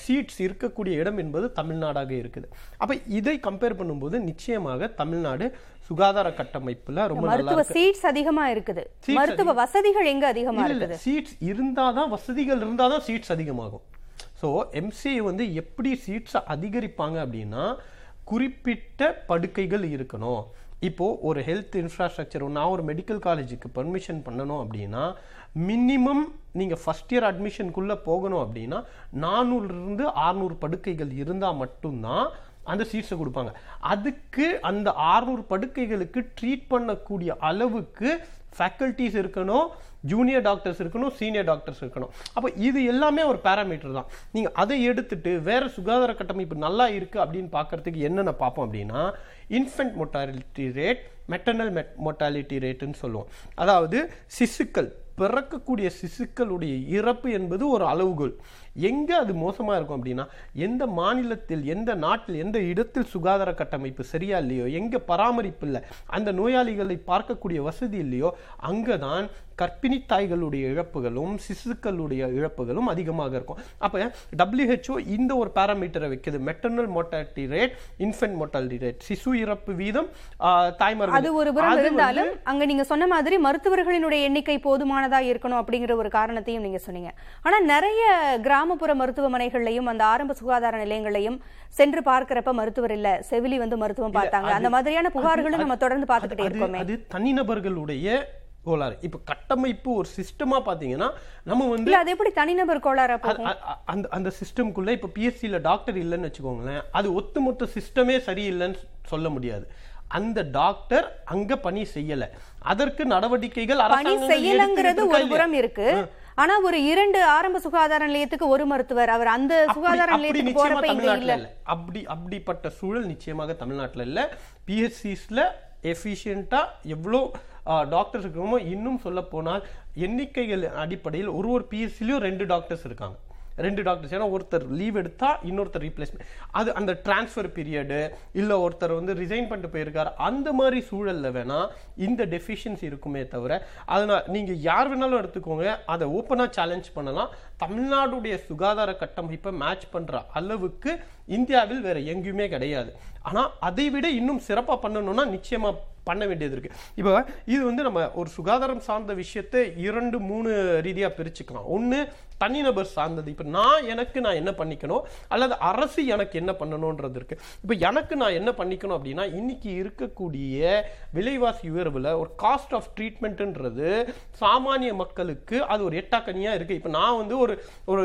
சீட்ஸ் இருக்கக்கூடிய இடம் என்பது தமிழ்நாடாக இருக்குது. அப்போ இதை கம்பேர் பண்ணும்போது நிச்சயமாக தமிழ்நாடு சுகாதார கட்டமைப்புல ரொம்ப மருத்துவ சீட்ஸ் அதிகமா இருக்குது. Seats மருத்துவ வசதிகள் எங்க அதிகமா இருக்குது? சீட்ஸ் இருந்தாதான் வசதிகள் இருந்தாதான் சீட்ஸ் அதிகமாகும். ஸோ எம்சிஏ வந்து எப்படி சீட்ஸை அதிகரிப்பாங்க அப்படின்னா குறிப்பிட்ட படுக்கைகள் இருக்கணும். இப்போ ஒரு ஹெல்த் இன்ஃப்ராஸ்ட்ரக்சர் நான் ஒரு மெடிக்கல் காலேஜுக்கு பர்மிஷன் பண்ணணும் அப்படின்னா மினிமம் நீங்கள் ஃபஸ்ட் இயர் அட்மிஷனுக்குள்ளே போகணும் அப்படின்னா நானூறுலேருந்து ஆறுநூறு படுக்கைகள் இருந்தால் மட்டும்தான் அந்த சீட்ஸை கொடுப்பாங்க. அதுக்கு அந்த ஆறுநூறு படுக்கைகளுக்கு ட்ரீட் பண்ணக்கூடிய அளவுக்கு ஃபேக்கல்ட்டிஸ் இருக்கணும் ஜூனியர் டாக்டர்ஸ் இருக்கணும் சீனியர் டாக்டர்ஸ் இருக்கணும். அப்போ இது எல்லாமே ஒரு பேராமீட்டர் தான். நீங்கள் அதை எடுத்துட்டு வேறு சுகாதார கட்டமைப்பு நல்லா இருக்குது அப்படின்னு பார்க்கறதுக்கு என்னென்ன பார்ப்போம் அப்படின்னா infant mortality rate maternal mortality ரேட்டுன்னு சொல்லுவோம். அதாவது சிசுக்கள் பிறக்கக்கூடிய சிசுக்களுடைய இறப்பு என்பது ஒரு அளவுகோல். எங்க அது மோசமா இருக்கும் அப்படின்னா எந்த மாநிலத்தில் எந்த நாட்டில் எந்த இடத்தில் சுகாதார கட்டமைப்பு சரியா இல்லையோ எங்க பராமரிப்பு இல்லை அந்த நோயாளிகளை பார்க்கக்கூடிய வசதி இல்லையோ அங்கதான் கர்ப்பிணி தாய்களுடைய இழப்புகளும் சிசுக்களுடைய இழப்புகளும் அதிகமாக இருக்கும். அப்ப WHO இந்த ஒரு பாராமீட்டரை வைக்குது. Maternal mortality rate infant mortality rate சிசு இறப்பு வீதம் தாய்மார்கள். அது ஒரு புறம் இருந்தாலும் அங்க நீங்க சொன்ன மாதிரி மருத்துவர்களினுடைய எண்ணிக்கை போதுமானதா இருக்கணும் அப்படிங்கிற ஒரு காரணத்தையும் நீங்க சொன்னீங்க. ஆனா நிறைய கிராமப்புற மருத்துவமனைகள்லயும் அந்த ஆரம்ப சுகாதார நிலையங்களையும் சென்று பார்க்கிறப்ப மருத்துவர் இல்ல. செவிலி வந்து மருத்துவம் பார்த்தாங்க. அந்த மாதிரியான புகார்களும் நம்ம தொடர்ந்து பார்த்துக்கிட்டே இருக்கோமே. அது தனிநபர்களுடைய கோளாறு. இப்ப கட்டமைப்பு ஒரு சிஸ்டமா பாத்தீங்கன்னா நம்ம வந்து அது எப்படி தனிநபர் கோளாறா அந்த அந்த சிஸ்டம்குள்ள இப்ப பிஎஸ்சியில் டாக்டர் இல்லைன்னு வச்சுக்கோங்களேன் அது ஒட்டுமொத்த சிஸ்டமே சரியில்லைன்னு சொல்ல முடியாது. அந்த டாக்டர் அங்க பணி செய்யல. அதற்கு நடவடிக்கைகள் பணி அரசாங்கங்கள் செய்யலங்கிறது ஒரு புறம்? இருக்கு. ஆனா ஒரு இரண்டு ஆரம்ப சுகாதார நிலையத்துக்கு ஒரு மருத்துவர். அவர் அந்த சுகாதார நிலையத்துக்கு போறப்ப இங்க இல்ல. அப்படி அப்படிப்பட்ட சூழல் நிச்சயமாக தமிழ்நாட்டுல இல்ல. பிஎஸ்சிஸ்ல எஃபிஷியண்டா எவ்வளோ டாக்டர்ஸ் இருக்கணுமோ இன்னும் சொல்ல போனால் எண்ணிக்கைகள் அடிப்படையில் ஒரு ஒரு பிஎஸ்சிலையும் ரெண்டு டாக்டர்ஸ் இருக்காங்க. ரெண்டு டாக்டர்ஸ் ஏன்னா ஒருத்தர் லீவ் எடுத்தா இன்னொருத்தர் ரீப்ளேஸ்மெண்ட் அது அந்த டிரான்ஸ்ஃபர் பீரியடு இல்லை ஒருத்தர் வந்து ரிசைன் பண்ணிட்டு போயிருக்காரு. அந்த மாதிரி சூழலில் வேணா இந்த டெஃபிஷியன்சி இருக்குமே தவிர அதனால் நீங்கள் யார் வேணாலும் எடுத்துக்கோங்க. அதை ஓப்பனாக சேலஞ்ச் பண்ணலாம். தமிழ்நாடுடைய சுகாதார கட்டமைப்பை மேட்ச் பண்ணுற அளவுக்கு இந்தியாவில் வேற எங்கேயுமே கிடையாது. ஆனால் அதை விட இன்னும் சிறப்பாக பண்ணணும்னா நிச்சயமாக பண்ண வேண்டியது இருக்குது இப்போ இது வந்து நம்ம ஒரு சுகாதாரம் சார்ந்த விஷயத்தை இரண்டு மூணு ரீதியாக பிரிச்சுக்கலாம். ஒன்று தனிநபர் சார்ந்தது. இப்போ நான் எனக்கு நான் என்ன பண்ணிக்கணும்? அல்லது அரசு எனக்கு என்ன பண்ணணுன்றது இருக்குது இப்போ எனக்கு நான் என்ன பண்ணிக்கணும் அப்படின்னா இன்றைக்கி இருக்கக்கூடிய விலைவாசி உயர்வில் ஒரு காஸ்ட் ஆஃப் ட்ரீட்மெண்ட்டுன்றது சாமானிய மக்களுக்கு அது ஒரு எட்டாக்கனியாக இருக்குது இப்போ நான் வந்து ஒரு ஒரு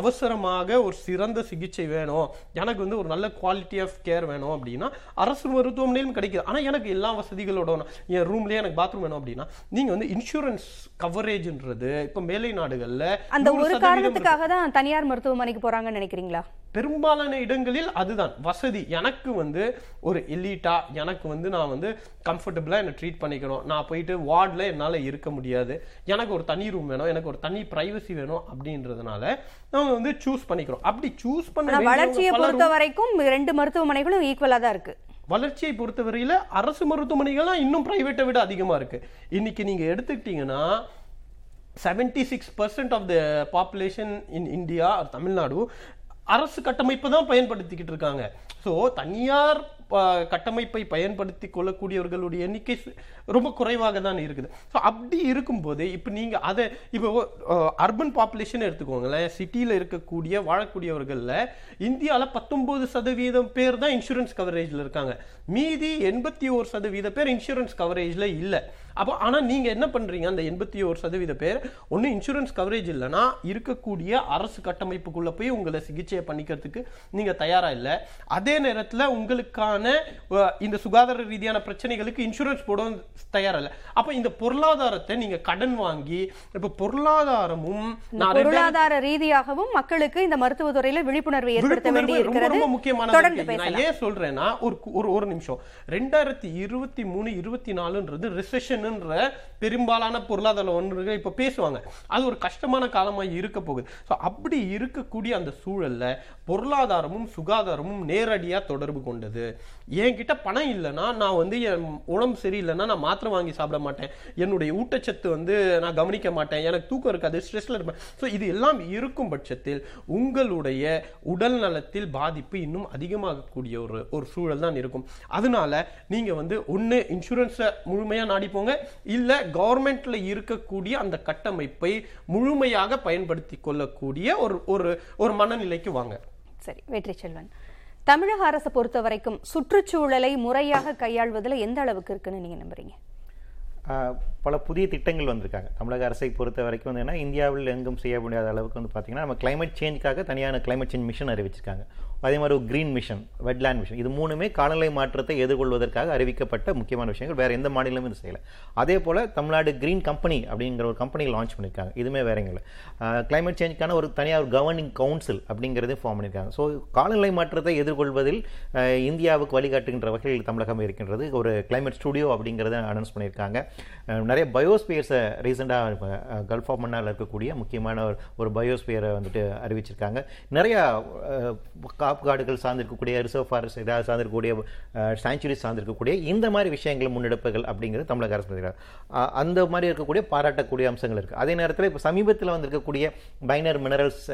அவசரமாக ஒரு சிறந்த சிகிச்சை வேணும். எனக்கு வந்து ஒரு நல்ல குவாலிட்டி ஆஃப் கேர் வேணும். அப்படின்னா அரசு மருத்துவமனையிலும் கிடைக்குது. ஆனா எனக்கு எல்லா வசதிகளோட என் ரூம்லேயே எனக்கு பாத்ரூம் வேணும் அப்படின்னா நீங்க வந்து இன்சூரன்ஸ் கவரேஜ்ன்றது இப்போ மேலை நாடுகள்ல அந்த ஒரு காரணத்துக்காக தான் தனியார் மருத்துவமனைக்கு போறாங்கன்னு நினைக்கிறீங்களா? பெரும்பாலான இடங்களில் அதுதான். வசதி. எனக்கு வந்து ஒரு எலீட்டா எனக்கு வந்து நான் வந்து கம்ஃபர்டபுளாக என்னை ட்ரீட் பண்ணிக்கணும். நான் போயிட்டு வார்டில் என்னால் இருக்க முடியாது. எனக்கு ஒரு தனி ரூம் வேணும். எனக்கு ஒரு தனி ப்ரைவசி வேணும் அப்படின்றதுனால நம்ம வந்து சூஸ் பண்ணிக்கிறோம். அப்படி சூஸ் பண்ண வளர்ச்சியை பொறுத்த வரைக்கும் ரெண்டு மருத்துவமனைகளும் ஈக்குவலா தான் இருக்கு. வளர்ச்சியை பொறுத்தவரையில் அரசு மருத்துவமனைகள்லாம் இன்னும் ப்ரைவேட்டை விட அதிகமாக இருக்குது இன்னைக்கு நீங்கள் எடுத்துக்கிட்டீங்கன்னா seventy six percent of the population in India Tamil Nadu அரசு கட்டமைப்பை தான் பயன்படுத்திக்கிட்டு இருக்காங்க. ஸோ தனியார் கட்டமைப்பை பயன்படுத்தி கொள்ளக்கூடியவர்களுடைய எண்ணிக்கை ரொம்ப குறைவாக தான் இருக்குது. ஸோ அப்படி இருக்கும்போது இப்போ நீங்கள் அதை இப்போ அர்பன் பாப்புலேஷன் எடுத்துக்கோங்களேன் சிட்டியில் இருக்கக்கூடிய வாழக்கூடியவர்களில் இந்தியாவில் பத்தொம்போது சதவீதம் பேர் தான் இன்சூரன்ஸ் கவரேஜில் இருக்காங்க. மீதி எண்பத்தி ஒரு சதவீத பேர் இன்சூரன்ஸ் கவரேஜில் இல்லை. அப்போ ஆனால் நீங்கள் என்ன பண்ணுறீங்க அந்த எண்பத்தி ஓர் சதவீத பேர் ஒன்று இன்சூரன்ஸ் கவரேஜ் இல்லைன்னா இருக்கக்கூடிய அரசு கட்டமைப்புக்குள்ளே போய் உங்களை சிகிச்சையை பண்ணிக்கிறதுக்கு நீங்கள் தயாராக இல்லை. அதே நேரத்தில் உங்களுக்கான இந்த சுகாதார ரீதியான பிரச்சனைகளுக்கு இன்சூரன்ஸ் போடவும் தயாரா இல்லை. அப்போ இந்த பொருளாதாரத்தை நீங்கள் கடன் வாங்கி இப்போ பொருளாதாரமும் பொருளாதார ரீதியாகவும் மக்களுக்கு இந்த மருத்துவத்துறையில விழிப்புணர்வு ஏற்படுத்த வேண்டி ரொம்ப இருக்கிறது. இருக்கு. நான் ஏன் சொல்றேன்னா ஒரு ஒரு ஒரு நிமிஷம். ரெண்டாயிரத்தி இருபத்தி மூணு இருபத்தி நாலுன்றது ரிசெஷன்ன்ற பெரும்பாலான பொருளாதார ஒன்றுகள் இப்போ பேசுவாங்க. அது ஒரு கஷ்டமான காலமாக இருக்க போகுது. ஸோ அப்படி இருக்கக்கூடிய அந்த சூழல்ல பொருளாதாரமும் சுகாதாரமும் நேரடியா தொடர்பு கொண்டது. என்கிட்ட பணம் இல்லைன்னா நான் வந்து என் உடம்பு சரியில்லைன்னா நான் மாத்திரை வாங்கி சாப்பிட மாட்டேன். என்னுடைய ஊட்டச்சத்து வந்து நான் கவனிக்க மாட்டேன். எனக்கு தூக்கம் இருக்காது ஸ்ட்ரெஸ்ல இருப்பேன். ஸோ இது எல்லாம் இருக்கும் பட்சத்தில் உங்களுடைய உடல் நலத்தில் பாதிப்பு இன்னும் அதிகமாகக்கூடிய ஒரு ஒரு சூழல் தான் இருக்கும். அதனால நீங்கள் வந்து ஒன்று இன்சூரன்ஸை முழுமையா நாடிப்போங்க. இல்ல கவர்மெண்ட்ல இருக்கக்கூடிய அந்த கட்டமைப்பை முழுமையாக பயன்படுத்தி கொள்ளக்கூடிய ஒரு ஒரு ஒரு மனநிலைக்கு வாங்க. சரி வெற்றி செல்வன். தமிழக அரசை பொறுத்த வரைக்கும் சுற்றுச்சூழலை முறையாக கையாள்வதில் எந்த அளவுக்கு இருக்குன்னு நீங்க நம்புறீங்க? ஆஹ் பல புதிய திட்டங்கள் வந்திருக்காங்க. தமிழக அரசை பொறுத்த வரைக்கும் வந்து என்ன இந்தியாவில் எங்கும் செய்ய முடியாத அளவுக்கு வந்து பார்த்தீங்கன்னா நம்ம கிளைமேட் சேஞ்சுக்காக தனியான கிளைமேட் சேஞ்ச் மிஷன் அறிவிச்சிருக்காங்க. அதே மாதிரி ஒரு கிரீன் மிஷன் வெட்லேண்ட் மிஷன் இது மூணுமே காலநிலை மாற்றத்தை எதிர்கொள்வதற்காக அறிவிக்கப்பட்ட முக்கியமான விஷயங்கள். வேறு எந்த மாநிலமும் இது செய்யலை. அதே போல் தமிழ்நாடு கிரீன் கம்பெனி அப்படிங்கிற ஒரு கம்பெனி லான்ச் பண்ணியிருக்காங்க இதுவுமே வேறங்க இல்லை. கிளைமேட் சேஞ்சுக்கான ஒரு தனியார் ஒரு கவர்னிங் கவுன்சில் அப்படிங்கிறது ஃபார்ம் பண்ணியிருக்காங்க ஸோ காலநிலை மாற்றத்தை எதிர்கொள்வதில் இந்தியாவுக்கு வழிகாட்டுகின்ற வகையில் தமிழகம் இருக்கின்றது. ஒரு கிளைமேட் ஸ்டுடியோ அப்படிங்கிறத அனௌன்ஸ் பண்ணியிருக்காங்க நிறைய பயோஸ்பியர்ஸை ரீசெண்டாக கல்ஃப் ஆஃப் மன்னால் இருக்கக்கூடிய முக்கியமான ஒரு ஒரு பயோஸ்பியரை வந்துட்டு அறிவிச்சிருக்காங்க. நிறையா அஹ், சார்ந்திருக்கக்கூடிய ரிசர்வ் ஃபாரஸ்ட் இதாக சார்ந்திருக்கக்கூடிய சாங்சுரி சார்ந்திருக்கக்கூடிய இந்த மாதிரி விஷயங்கள் முன்னெடுப்புகள் அப்படிங்கிறது தமிழக அரசு அந்த மாதிரி இருக்கக்கூடிய பாராட்டக்கூடிய அம்சங்கள் இருக்குது அதே நேரத்தில் இப்போ சமீபத்தில் வந்திருக்கக்கூடிய பைனர் மினரல்ஸ்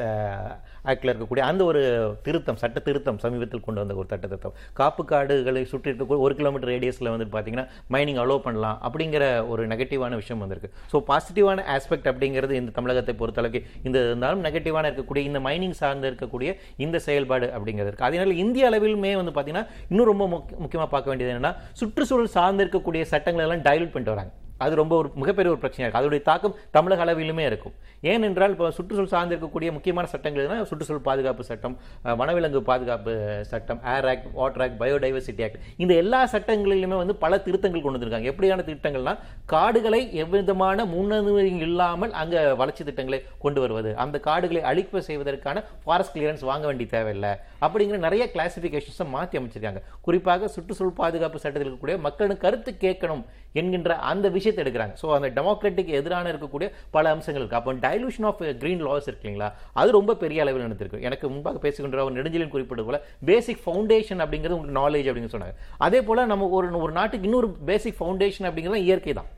ஆக்டில் இருக்கக்கூடிய அந்த ஒரு திருத்தம் சட்ட திருத்தம் சமீபத்தில் கொண்டு வந்த ஒரு சட்ட திருத்தம். காப்பு காடுகளை சுற்றி இருக்கக்கூடிய ஒரு கிலோமீட்டர் ரேடியஸில் வந்து பார்த்தீங்கன்னா மைனிங் அலோவ் பண்ணலாம் அப்படிங்கிற ஒரு நெகட்டிவான விஷயம் வந்திருக்கு. ஸோ பாசிட்டிவான ஆஸ்பெக்ட் அப்படிங்கிறது இந்த தமிழகத்தை பொறுத்தளவுக்கு இந்த இருந்தாலும் நெகட்டிவான இருக்கக்கூடிய இந்த மைனிங் சார்ந்து இருக்கக்கூடிய இந்த செயல்பாடு அப்படிங்கிறது அதனால இந்திய அளவிலுமே வந்து பார்த்தீங்கன்னா இன்னும் ரொம்ப முக்கியமாக பார்க்க வேண்டியது என்னன்னா சுற்றுச்சூழல் சார்ந்து இருக்கக்கூடிய சட்டங்களை எல்லாம் டைலூட் பண்ணிட்டு வராங்க. அது ரொம்ப ஒரு மிகப்பெரிய ஒரு பிரச்சனையாக இருக்குது அதோடைய தாக்கம் தமிழக அளவிலுமே இருக்கும். ஏனென்றால் இப்போ சுற்றுச்சூழல் சார்ந்திருக்கக்கூடிய முக்கியமான சட்டங்கள் எதுனா சுற்றுச்சூழல் பாதுகாப்பு சட்டம் வனவிலங்கு பாதுகாப்பு சட்டம் air act water act biodiversity act இந்த எல்லா சட்டங்களிலுமே வந்து பல திருத்தங்கள் கொண்டு வந்திருக்காங்க. எப்படியான திட்டங்கள்னா காடுகளை எவ்விதமான முன்னுரிமை இல்லாமல் அங்கே வளர்ச்சி திட்டங்களை கொண்டு வருவது. அந்த காடுகளை அழிப்பு செய்வதற்கான ஃபாரஸ்ட் கிளியரன்ஸ் வாங்க வேண்டிய தேவையில்லை. அப்படிங்கிற நிறைய கிளாசிஃபிகேஷன்ஸை மாற்றி அமைச்சிருக்காங்க. குறிப்பாக சுற்றுச்சூழல் பாதுகாப்பு சட்டத்தில் இருக்கக்கூடிய மக்களுக்கு கருத்து கேட்கணும் என்கின்ற அந்த விஷயம் விஷயத்தை எடுக்கிறாங்க. ஸோ அந்த டெமோக்ராட்டிக் எதிரான இருக்கக்கூடிய பல அம்சங்கள் இருக்கு. அப்போ டைலூஷன் ஆஃப் கிரீன் லாஸ் இருக்கு இல்லைங்களா? அது ரொம்ப பெரிய அளவில் நடந்திருக்கு. எனக்கு முன்பாக பேசுகின்ற ஒரு நெடுஞ்சலின் குறிப்பிட்டது போல பேசிக் ஃபவுண்டேஷன் அப்படிங்கிறது உங்களுக்கு நாலேஜ் அப்படின்னு சொன்னாங்க. அதே போல நம்ம ஒரு ஒரு நாட்டுக்கு இன்னொரு பேசிக் ஃபவுண்டேஷன் அப்படிங்கிறது இயற்கை தான்.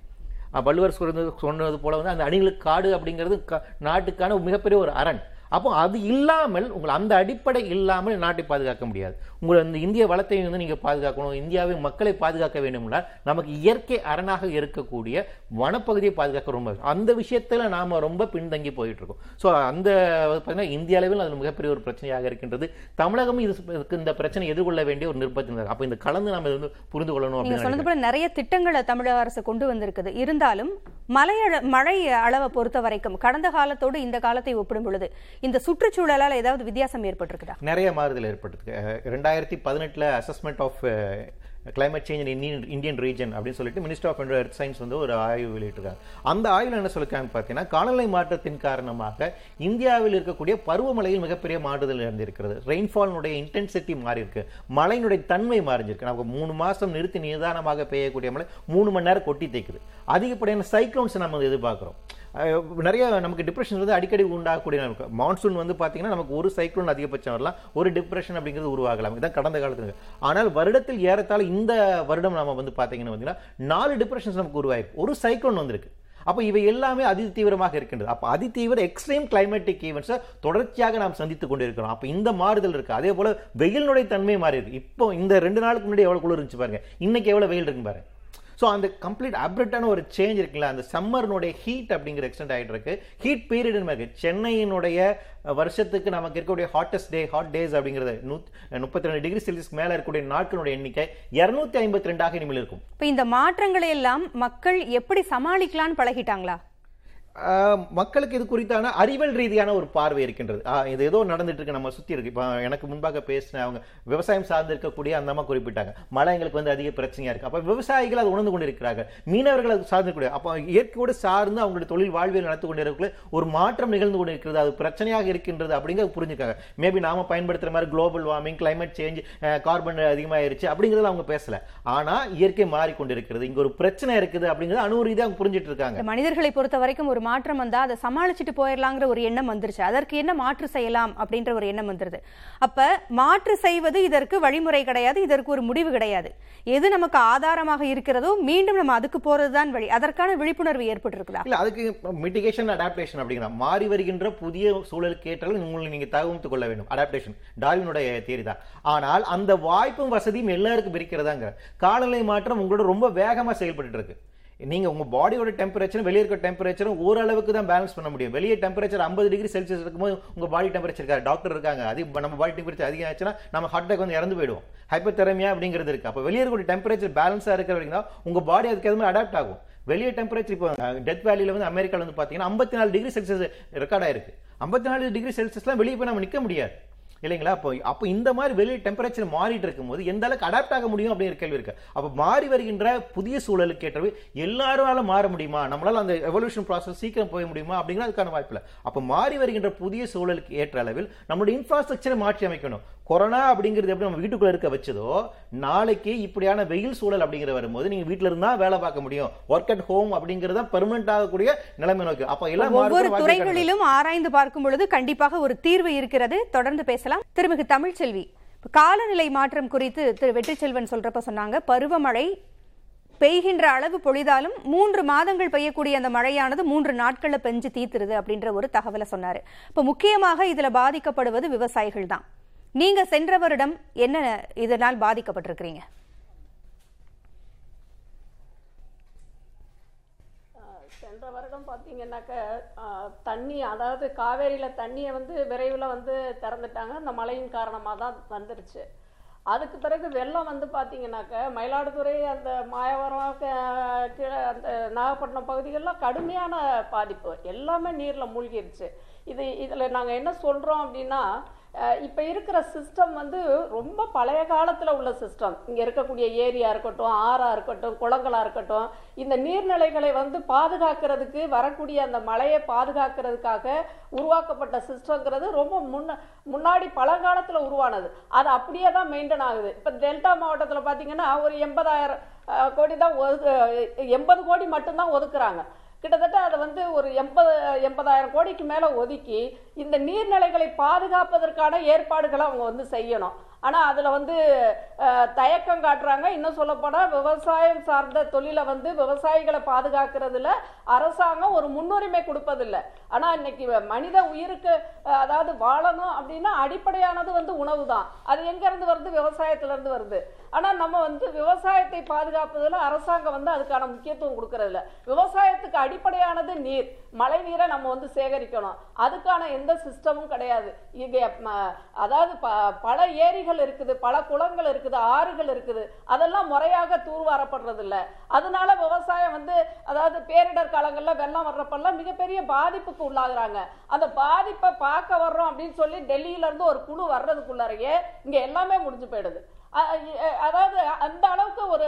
வள்ளுவர் சொன்னது சொன்னது போல வந்து அந்த அணிலுக்கு காடு அப்படிங்கிறது நாட்டுக்கான மிகப்பெரிய ஒரு அரண். அப்போ அது இல்லாமல் உங்கள் அந்த அடிப்படை இல்லாமல் நாட்டை பாதுகாக்க முடியாது. உங்கள் அந்த இந்திய வளத்தை வந்து நீங்கள் பாதுகாக்கணும் இந்தியாவின் மக்களை பாதுகாக்க வேண்டும்னா நமக்கு இயற்கை அரணாக இருக்கக்கூடிய வனப்பகுதியை பாதுகாக்க ரொம்ப. அந்த விஷயத்துல நாம ரொம்ப பின்தங்கி போயிட்டு இருக்கோம் ஸோ அந்த பார்த்தீங்கன்னா இந்திய அளவில் அது மிகப்பெரிய ஒரு பிரச்சனையாக இருக்கின்றது. தமிழகமும் இது இதுக்கு இந்த பிரச்சனை எதிர்கொள்ள வேண்டிய ஒரு நிர்பந்தம். அப்போ இந்த கலந்து நம்ம இதை வந்து புரிந்து கொள்ளணும் அப்படின்னு சொன்னது போல நிறைய திட்டங்களை தமிழக அரசு கொண்டு வந்திருக்குது. இருந்தாலும் அள- மழை அளவை பொறுத்த வரைக்கும் கடந்த காலத்தோடு இந்த காலத்தை ஒப்பிடும் பொழுது இந்த சுற்றுச்சூழலால் ஏதாவது வித்தியாசம் ஏற்பட்டிருக்குதா? நிறைய மாறுதல் ஏற்பட்டிருக்கு. ரெண்டாயிரத்தி பதினெட்டில் assessment of climate change in Indian Indian region அப்படின்னு சொல்லிட்டு மினிஸ்டர் ஆஃப் எர்த் சயின்ஸ் வந்து ஒரு ஆய்வு வெளியிட்டிருக்காங்க அந்த ஆய்வில் என்ன சொல்லிருக்காங்க பார்த்தீங்கன்னா காலநிலை மாற்றத்தின் காரணமாக இந்தியாவில் இருக்கக்கூடிய பருவமழையில் மிகப்பெரிய மாறுதல் இருந்திருக்கிறது ரெயின்ஃபாலினுடைய இன்டென்சிட்டி மாறி இருக்கு மழையினுடைய தன்மை மாறிஞ்சிருக்கு. நமக்கு மூணு மாதம் நிறுத்தி நிதானமாக பெய்யக்கூடிய மழை மூணு மணி நேரம் கொட்டி தேய்க்குது. அதிகப்படியான சைக்ளோன்ஸ் நம்ம எதிர்பார்க்குறோம். நிறைய நமக்கு டிப்ரெஷன் வந்து அடிக்கடி உண்டாகக்கூடிய நமக்கு மான்சூன் வந்து பார்த்தீங்கன்னா நமக்கு ஒரு சைக்ளோன் அதிகபட்சம் வரலாம். ஒரு டிப்ரெஷன் அப்படிங்கிறது உருவாகலாம். இதான் கடந்த காலத்தில். ஆனால் வருடத்தில் ஏறத்தாழ இந்த வருடம் நாம வந்து பார்த்தீங்கன்னா பார்த்தீங்கன்னா நாலு டிப்ரெஷன்ஸ் நமக்கு உருவாயிருக்கு. ஒரு சைக்ளோன் வந்திருக்கு. அப்போ இவை எல்லாமே அதி தீவிரமாக இருக்கின்றது. அப்போ அதி தீவிர எக்ஸ்ட்ரீம் கிளைமேட்டிக் ஈவெண்ட்ஸை தொடர்ச்சியாக நாம் சந்தித்து கொண்டிருக்கிறோம். அப்போ இந்த மாறுதல் இருக்கு. அதே போல வெயிலினுடைய தன்மை மாறி இருக்கு இப்போ இந்த ரெண்டு நாளுக்கு முன்னாடி எவ்வளோ குளிர் இருந்துச்சு பாருங்க. இன்னைக்கு எவ்வளோ வெயில் இருக்கு பாருங்க. ஸோ அந்த கம்ப்ளீட் அப்ரட்டான ஒரு சேஞ்ச் இருக்குல்ல அந்த சம்மர்னுடைய ஹீட் அப்படிங்கிற எக்ஸ்டெண்ட் ஆகிட்டு இருக்கு ஹீட் பீரியட் இருக்கு. சென்னையினுடைய வருஷத்துக்கு நமக்கு இருக்கக்கூடிய ஹாட்டஸ்ட் டே ஹாட் டேஸ் அப்படிங்கிறது நூத் முப்பத்தி ரெண்டு டிகிரி செல்சியஸ்க்கு மேலே இருக்கக்கூடிய நாட்களுடைய எண்ணிக்கை இரநூத்தி ஐம்பத்தி ரெண்டாக இனிமேல் இருக்கும். இப்போ இந்த மாற்றங்களை எல்லாம் மக்கள் எப்படி சமாளிக்கலாம்னு பழகிட்டாங்களா? மக்களுக்கு இது குறித்தான அறிவியல் ரீதியான ஒரு பார்வை இருக்கின்றது. இது ஏதோ நடந்துட்டு இருக்கு நம்ம சுத்தி இருக்கு. இப்போ எனக்கு முன்பாக பேசின அவங்க விவசாயம் சார்ந்து இருக்கக்கூடிய அந்த அம்மா குறிப்பிட்டாங்க. மழை எங்களுக்கு வந்து அதிக பிரச்சனையா இருக்கு. அப்போ விவசாயிகள் அது உணர்ந்து கொண்டு இருக்கிறாங்க மீனவர்கள் அது சார்ந்து கூடிய அப்போ இயற்கையோடு சார்ந்து அவங்களுடைய தொழில் வாழ்வியல் கொண்டு கொண்டிருக்கக்கூடிய ஒரு மாற்றம் நிகழ்ந்து கொண்டு இருக்கிறது அது பிரச்சனையாக இருக்கின்றது அப்படிங்கிறது புரிஞ்சுக்காங்க. மேபி நாம பயன்படுத்துற மாதிரி global warming climate change carbon அதிகமாயிருச்சு அப்படிங்கிறது அவங்க பேசல. ஆனா இயற்கை மாறிக்கொண்டிருக்கிறது. இங்க ஒரு பிரச்சனை இருக்குது அப்படிங்கிறது அணு ரீதியாக அவங்க புரிஞ்சிட்டு இருக்காங்க. மனிதர்களை பொறுத்த வரைக்கும் ஒரு மாற்றம் வந்தால் அதை சமாளிச்சுட்டு போயிடலாங்கிற ஒரு எண்ணம் வந்துருச்சு. அதற்கு என்ன மாற்று செய்யலாம் அப்படின்ற ஒரு எண்ணம் வந்துருது. அப்ப மாற்று செய்வது இதற்கு வழிமுறை கிடையாது இதற்கு ஒரு முடிவு கிடையாது. எது நமக்கு ஆதாரமாக இருக்கிறதோ மீண்டும் நம்ம அதுக்கு போறதுதான் வழி. அதற்கான விழிப்புணர்வு ஏற்பட்டிருக்குதா? இல்லை அதுக்கு மிட்டிகேஷன் அடாப்டேஷன் அப்படிங்கிற மாறி வருகின்ற புதிய சூழலுக்கு ஏற்றாலும் உங்களை நீங்க தகவமைத்துக் கொள்ள வேண்டும். அடாப்டேஷன் டார்வினுடைய தேரி தான். ஆனால் அந்த வாய்ப்பும் வசதியும் எல்லாருக்கும் இருக்கிறதாங்க காலநிலை மாற்றம் உங்களோட ரொம்ப வேகமாக செயல்பட்டு இருக்கு. நீங்கள் உங்கள் பாடியோட டெம்பரேச்சரும் வெளியே இருக்க டெம்பரேச்சரும் ஓரளவுக்கு தான் பேலன்ஸ் பண்ண முடியும். வெளியே டெம்பரேச்சர் ஐம்பது டிகிரி செல்சியஸ் இருக்கும்போது உங்கள் பாடி டெம்பரேச்சர் இருக்காது. டாக்டர் இருக்காங்க. அது நம்ம பாடி டெம்பரேச்சர் அதிகம் ஆச்சுன்னா நம்ம ஹார்ட் அட்டாக் வந்து இறந்து போயிடுவோம். ஹைப்பர் திறமையா அப்படிங்கிறது இருக்குது அப்போ வெளியே இருக்கக்கூடிய டெம்பரேச்சர் பேலன்ஸாக இருக்கிற வரைக்கும் தான் பாடி அதுக்கு எதுவுமே அடாப்ட் ஆகும். வெளியே டெம்பரேச்சர் இப்போ டெத் வேலியில் வந்து அமெரிக்காவில் வந்து பார்த்தீங்கன்னா ஐம்பத்தி நாலு டிகிரி செல்சியஸ் ரெக்கார்ட் ஆயிருக்கு. ஐம்பத்தி நாலு டிகிரி செல்சியஸ்லாம் வெளியே போய் நம்ம நிற்க முடியாது. இல்லைங்களா? அப்போ அப்போ இந்த மாதிரி வெளியே டெம்பரேச்சர் மாறிட்டு இருக்கும்போது எந்த அளவுக்கு அடாப்ட் ஆக முடியும் அப்படிங்கிற கேள்வி இருக்கு. அப்போ மாறி வருகின்ற புதிய சூழலுக்கு ஏற்றவை எல்லாரால மாற முடியுமா? நம்மளால அந்த எவல்யூஷன் ப்ராசஸ் சீக்கிரம் போக முடியுமா? அப்படிங்கிற அதுக்கான வாய்ப்பு இல்லை. அப்போ மாறி வருகின்ற புதிய சூழலுக்கு ஏற்ற அளவில் நம்மளுடைய இன்ஃப்ராஸ்ட்ரக்சரை மாற்றி அமைக்கணும். கொரோனா அப்படிங்கிறது எப்படி நம்ம வீட்டுக்குள்ள இருக்க வச்சதோ நாளைக்கு இப்படியான வெயில் சூழல் அப்படிங்கிற வரும்போது நீங்க வீட்டுல இருந்தா வேலை பார்க்க முடியும். ஒர்க் அட் ஹோம் அப்படிங்கறத பெர்மனன்ட் ஆகக்கூடிய நிலைமை நோக்கி. அப்ப எல்லாம் ஒவ்வொரு. துறைகளிலும் ஆராய்ந்து பார்க்கும் பொழுது கண்டிப்பாக ஒரு தீர்வு இருக்கிறது. தொடர்ந்து பேசலாம் திருமிகு தமிழ்ச்செல்வி காலநிலை மாற்றம் குறித்து திரு வெற்றிச்செல்வன் சொல்றப்ப சொன்னாங்க பருவமழை பெய்கின்ற அளவு பொழிதாலும் மூன்று மாதங்கள் பெய்யக்கூடிய அந்த மழையானது மூன்று நாட்களில் பெஞ்சு தீத்துருது அப்படின்ற ஒரு தகவலை சொன்னாரு. இப்ப முக்கியமாக இதுல பாதிக்கப்படுவது விவசாயிகள் தான். நீங்க சென்ற வருடம் என்ன இதனால் பாதிக்கப்பட்டிருக்கிறீங்க சென்ற வருடம் பார்த்தீங்கன்னாக்க தண்ணி அதாவது காவேரியில் தண்ணியை வந்து விரைவில் வந்து திறந்துட்டாங்க. அந்த மழையின் காரணமாக தான் வந்துருச்சு. அதுக்கு பிறகு வெள்ளம் வந்து பார்த்தீங்கன்னாக்க மயிலாடுதுறை அந்த மாயவரம் க- கீழே அந்த நாகப்பட்டினம் பகுதிகளெலாம் கடுமையான பாதிப்பு. எல்லாமே நீரில் மூழ்கிருச்சு. இது இதில் நாங்கள் என்ன சொல்கிறோம் அப்படின்னா இப்போ இருக்கிற சிஸ்டம் வந்து ரொம்ப பழைய காலத்தில் உள்ள சிஸ்டம் இங்கே இருக்கக்கூடிய ஏரியா இருக்கட்டும் ஆறாக இருக்கட்டும் குளங்களாக இருக்கட்டும் இந்த நீர்நிலைகளை வந்து பாதுகாக்கிறதுக்கு வரக்கூடிய அந்த மழையை பாதுகாக்கிறதுக்காக உருவாக்கப்பட்ட சிஸ்டங்கிறது ரொம்ப முன்ன முன்னாடி பழங்காலத்தில் உருவானது. அது அப்படியே தான் மெயின்டைன் ஆகுது. இப்போ டெல்டா மாவட்டத்தில் பார்த்தீங்கன்னா ஒரு எண்பதாயிரம் கோடி தான் ஒதுக்கு எண்பது கோடி மட்டும்தான் ஒதுக்குறாங்க. கிட்டத்தட்ட அதை வந்து ஒரு எண்பது எண்பதாயிரம் கோடிக்கு மேலே ஒதுக்கி இந்த நீர்நிலைகளை பாதுகாப்பதற்கான ஏற்பாடுகளை அவங்க வந்து செய்யணும். ஆனால் அதில் வந்து தயக்கம் காட்டுறாங்க. இன்னும் சொல்லப்போனால் விவசாயம் சார்ந்த தொழிலை வந்து விவசாயிகளை பாதுகாக்கிறதுல அரசாங்கம் ஒரு முன்னுரிமை கொடுப்பதில்லை. ஆனால் இன்னைக்கு மனித உயிருக்கு அதாவது வாழணும் அப்படின்னா அடிப்படையானது வந்து உணவு தான் அது எங்கேருந்து வருது? விவசாயத்துலேருந்து வருது. ஆனால் நம்ம வந்து விவசாயத்தை பாதுகாப்பதில் அரசாங்கம் வந்து அதுக்கான முக்கியத்துவம் கொடுக்கறதில்ல. விவசாயத்துக்கு அடிப்படையானது நீர். மழை நீரை நம்ம வந்து சேகரிக்கணும். அதுக்கான எந்த சிஸ்டமும் கிடையாது. இங்கே அதாவது ப- பல ஏரிகள் இருக்குது பல குளங்கள் இருக்குது ஆறுகள் இருக்குது. அதெல்லாம் முறையாக தூர்வாரப்படுறதில்ல. அதனால விவசாயம் வந்து அதாவது பேரிடர் காலங்களில் வெள்ளம் வர்றப்பெல்லாம் மிகப்பெரிய பாதிப்புக்கு உள்ளாகிறாங்க. அந்த பாதிப்பை பார்க்க வர்றோம் அப்படின்னு சொல்லி டெல்லியிலேருந்து ஒரு குழு வர்றதுக்குள்ளாரையே இங்கே எல்லாமே முடிஞ்சு போயிடுது. அதாவது அந்த அளவுக்கு ஒரு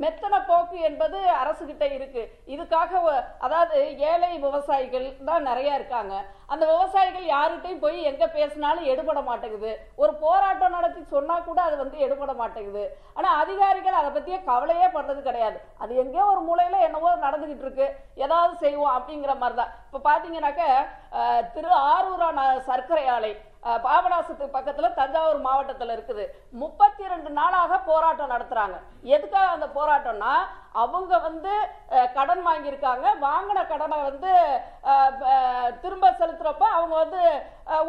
மெத்தன போக்கு என்பது அரசு கிட்ட இருக்கு. இதுக்காக அதாவது ஏழை விவசாயிகள் தான் நிறைய இருக்காங்க. அந்த விவசாயிகள் யார்கிட்டயும் போய் எங்க பேசினாலும் எடுபட மாட்டேங்குது. ஒரு போராட்டம் நடத்தி சொன்னா கூட அது வந்து எடுபட மாட்டேங்குது. ஆனா அதிகாரிகள் அதை பத்தியே கவலையே படுறது கிடையாது. அது எங்கேயோ ஒரு மூலையில என்னவோ நடந்துகிட்டு இருக்கு. ஏதாவது செய்வோம் அப்படிங்கிற மாதிரி தான் இப்ப பாத்தீங்கன்னாக்க திரு ஆரூரா ந- சர்க்கரை ஆலை பாபநாசத்து பக்கத்தில் பக்கத்துல தஞ்சாவூர் மாவட்டத்தில் இருக்குது. முப்பத்தி ரெண்டு நாளாக போராட்டம் நடத்துறாங்க. எதுக்காக அந்த போராட்டம்னா அவங்க வந்து கடன் வாங்கியிருக்காங்க. வாங்கின கடனை வந்து திரும்ப செலுத்துறப்ப அவங்க வந்து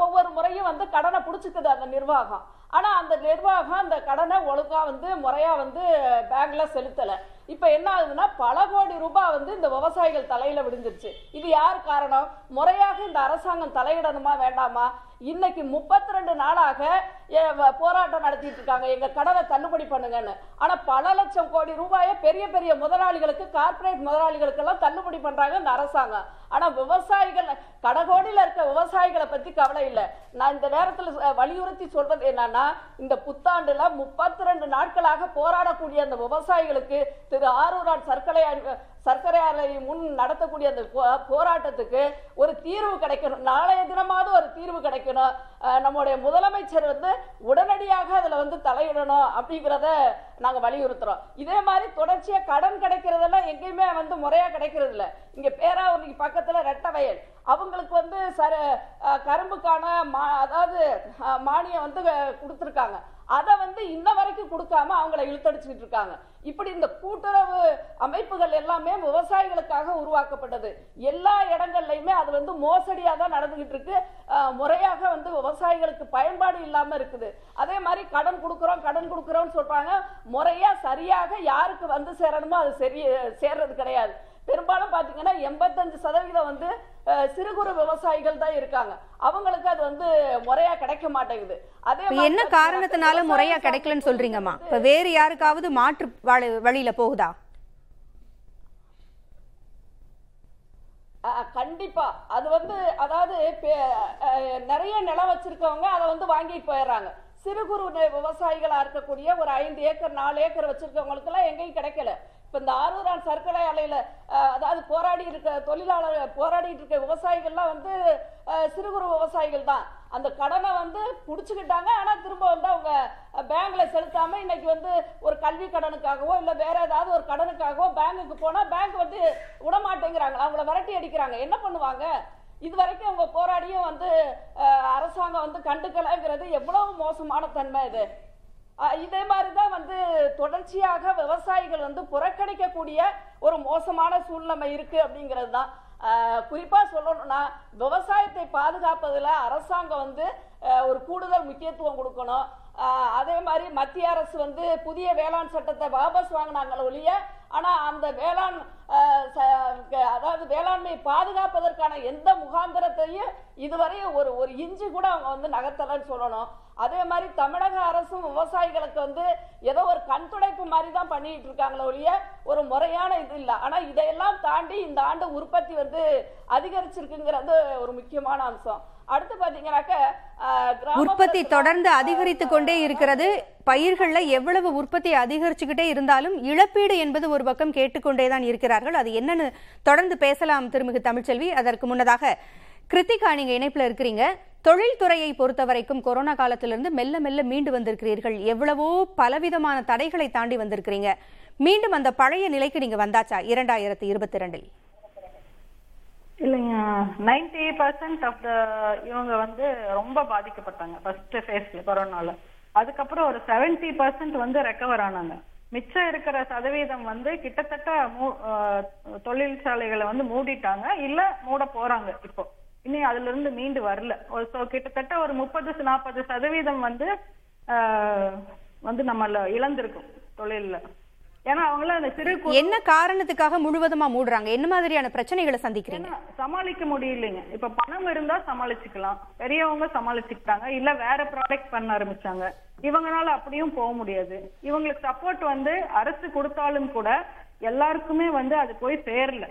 ஒவ்வொரு முறையும் வந்து கடனை பிடிச்சிக்குது அந்த நிர்வாகம். ஆனா அந்த நிர்வாகம் அந்த கடனை ஒழுங்கா வந்து முறையா வந்து பேங்க்ல செலுத்தலை. இப்ப என்ன ஆகுதுன்னா பல கோடி ரூபாய் வந்து இந்த விவசாயிகள் தலையில விழுந்துருச்சு. இது யார் காரணம்? முறையாக இந்த அரசாங்கம் தலையிடணுமா வேண்டாமா? இன்னைக்கு முப்பத்தி ரெண்டு நாளாக போராட்டம் நடத்திட்டு இருக்காங்க எங்க கடனை தள்ளுபடி பண்ணுங்கன்னு. ஆனா பல லட்சம் கோடி ரூபாயை பெரிய பெரிய முதலாளிகளுக்கு கார்ப்பரேட் முதலாளிகளுக்கு எல்லாம் தள்ளுபடி பண்றாங்க இந்த அரசாங்கம். ஆனா விவசாயிகள் கடகோடியில இருக்க விவசாயிகளை பத்தி கவலை இல்லை. நான் இந்த நேரத்தில் வலியுறுத்தி சொல்றது என்னன்னா இந்த புத்தாண்டுல முப்பத்தி ரெண்டு நாட்களாக போராடக்கூடிய அந்த விவசாயிகளுக்கு திரு ஆரூரான் சர்க்கரை சர்க்கரை ஆலை முன் நடத்தக்கூடிய அந்த போராட்டத்துக்கு ஒரு தீர்வு கிடைக்கணும். நாளைய தினமாவது ஒரு தீர்வு கிடைக்கணும். நம்முடைய முதலமைச்சர் வந்து உடனடியாக அதில் வந்து தலையிடணும் அப்படிங்கிறத நாங்கள் வலியுறுத்துறோம். இதே மாதிரி தொடர்ச்சியாக கடன் கிடைக்கிறதெல்லாம் எங்கேயுமே வந்து முறையாக கிடைக்கிறது இல்லை இங்கே பேராவூர்க்கு பக்கத்தில் ரெட்ட வயல். அவங்களுக்கு வந்து சர கரும்புக்கான மா- அதாவது மானியம் வந்து கொடுத்துருக்காங்க. அதை வந்து இன்ன வரைக்கும் கொடுக்காம அவங்கள இழுத்தடிச்சுட்டு இருக்காங்க. இப்படி இந்த கூட்டுறவு அமைப்புகள் எல்லாமே விவசாயிகளுக்காக உருவாக்கப்பட்டது. எல்லா இடங்கள்லையுமே அது வந்து மோசடியாக தான் நடந்துகிட்டு இருக்கு. முறையாக வந்து விவசாயிகளுக்கு பயன்பாடு இல்லாமல் இருக்குது. அதே மாதிரி கடன் கொடுக்குறோம் கடன் கொடுக்குறோம்னு சொல்றாங்க. முறையா சரியாக யாருக்கு வந்து சேரணுமோ அது சரி சேர்றது கிடையாது. பெரும்பாலும் பாத்தீங்கன்னா எண்பத்தஞ்சு சதவீதம் வந்து சிறு குறு விவசாயிகள் தான் இருக்காங்க. அவங்களுக்கு அது வந்து முறையா கிடைக்க மாட்டேங்குது. அதே என்ன காரணத்தினால முறையா கிடைக்கலன்னு சொல்றீங்கம்மா? இப்ப வேறு யாருக்காவது மாற்று வழி- வழியில போகுதா? கண்டிப்பா. அது வந்து அதாவது நிறைய நிலம் வச்சிருக்கவங்க அதை வந்து வாங்கிட்டு போயிடுறாங்க. சிறு குறு விவசாயிகளா இருக்கக்கூடிய ஒரு ஐந்து ஏக்கர் நாலு ஏக்கர் வச்சிருக்கவங்களுக்கு எல்லாம் எங்கேயும் கிடைக்கல. இப்ப இந்த ஆரூரான் சர்க்கரை ஆலையில் அதாவது போராடி இருக்க தொழிலாளர் போராடிட்டு இருக்க விவசாயிகள்லாம் வந்து சிறு குறு விவசாயிகள் தான். அந்த கடனை வந்து பிடிச்சிக்கிட்டாங்க. ஆனா திரும்ப வந்து அவங்க பேங்க்ல செலுத்தாம இன்னைக்கு வந்து ஒரு கல்வி கடனுக்காகவோ இல்ல வேற ஏதாவது ஒரு கடனுக்காகவோ பேங்குக்கு போனா பேங்க் வந்து விடமாட்டேங்கிறாங்க. அவங்கள விரட்டி அடிக்கிறாங்க. என்ன பண்ணுவாங்க? இது வரைக்கும் அவங்க போராடியும் வந்து அரசாங்கம் வந்து கண்டுக்கலைங்கிறது எவ்வளவு மோசமான தன்மை இது. இதே மாதிரி தான் வந்து தொடர்ச்சியாக விவசாயிகள் வந்து புறக்கணிக்கக்கூடிய ஒரு மோசமான சூழ்நிலை இருக்கு அப்படிங்கிறது தான் குறிப்பாக சொல்லணும்னா விவசாயத்தை பாதுகாப்பதில் அரசாங்கம் வந்து ஒரு கூடுதல் முக்கியத்துவம் கொடுக்கணும். அதே மாதிரி மத்திய அரசு வந்து புதிய வேளாண் சட்டத்தை வாபஸ் வாங்கினாங்களே ஒழிய ஆனால் அந்த வேளாண் ச- அதாவது வேளாண்மை பாதுகாப்பதற்கான எந்த முகாந்திரத்தையும் இதுவரை ஒரு ஒரு இஞ்சி கூட அவங்க வந்து நகர்த்தலைன்னு சொல்லணும். அதே மாதிரி தமிழக அரசும் விவசாயிகளுக்கு வந்து ஏதோ ஒரு கண் துடைப்பு மாதிரி தான் பண்ணிட்டு இருக்காங்களே ஒழிய ஒரு முறையான இது இல்லை. ஆனா இதையெல்லாம் தாண்டி இந்த ஆண்டு உற்பத்தி வந்து அதிகரிச்சிருக்குங்கிறது ஒரு முக்கியமான அம்சம். அடுத்து பாத்தீங்கன்னாக்க உற்பத்தி தொடர்ந்து அதிகரித்து கொண்டே இருக்கிறது. பயிர்கள்ல எவ்வளவு உற்பத்தி அதிகரிச்சுக்கிட்டே இருந்தாலும் இழப்பீடு என்பது ஒரு பக்கம் கேட்டுக்கொண்டே தான் இருக்கிறார்கள். அது என்னன்னு தொடர்ந்து பேசலாம் திருமிகு தமிழ்ச்செல்வி. அதற்கு முன்னதாக கிருத்திகா நீங்க இணைப்புல இருக்கிறீங்க. தொழில்துறையை பொறுத்த வரைக்கும் கொரோனா காலத்திலிருந்து மெல்ல மெல்ல மீண்டு வந்திருக்கிறீர்கள். எவ்வளவோ பலவிதமான தடைகளை தாண்டி வந்திருக்கிறீங்க. மீண்டும் அந்த பழைய நிலைக்கு நீங்க வந்தாச்சா? இரண்டாயிரத்தி இருபத்தி ரெண்டில் இல்லைங்க. நைன்டி பர்சன்ட் ஆஃப் த இவங்க வந்து ரொம்ப பாதிக்கப்பட்டாங்க. ஃபர்ஸ்ட் ஃபேஸ்ல கொரோனால. அதுக்கப்புறம் ஒரு செவன்டி பர்சன்ட் வந்து ரெக்கவர் ஆனாங்க. மிச்சம் இருக்கிற சதவீதம் வந்து கிட்டத்தட்ட மூ- தொழிற்சாலைகளை வந்து மூடிட்டாங்க. இல்ல மூட போறாங்க இப்போ. இனி அதுல இருந்து மீண்டு வரல. ஒரு so கிட்டத்தட்ட ஒரு முப்பது நாற்பது சதவீதம் வந்து வந்து நம்மள இழந்திருக்கும் தொழில்ல. ஏன்னா அவங்கள அந்த சிறு என்ன காரணத்துக்காக முழுவதுமா மூடுறாங்க? என்ன மாதிரியான பிரச்சனைகளை சந்திக்கிறீங்க? சமாளிக்க முடியலைங்க. இப்ப பணம் இருந்தா சமாளிச்சுக்கலாம். பெரியவங்க சமாளிச்சுக்கிட்டாங்க. இல்ல வேற ப்ராடக்ட் பண்ண ஆரம்பிச்சாங்க. இவங்கனால அப்படியும் போக முடியாது. இவங்களுக்கு சப்போர்ட் வந்து அரசு கொடுத்தாலும் கூட எல்லாருக்குமே வந்து அது போய் சேரல.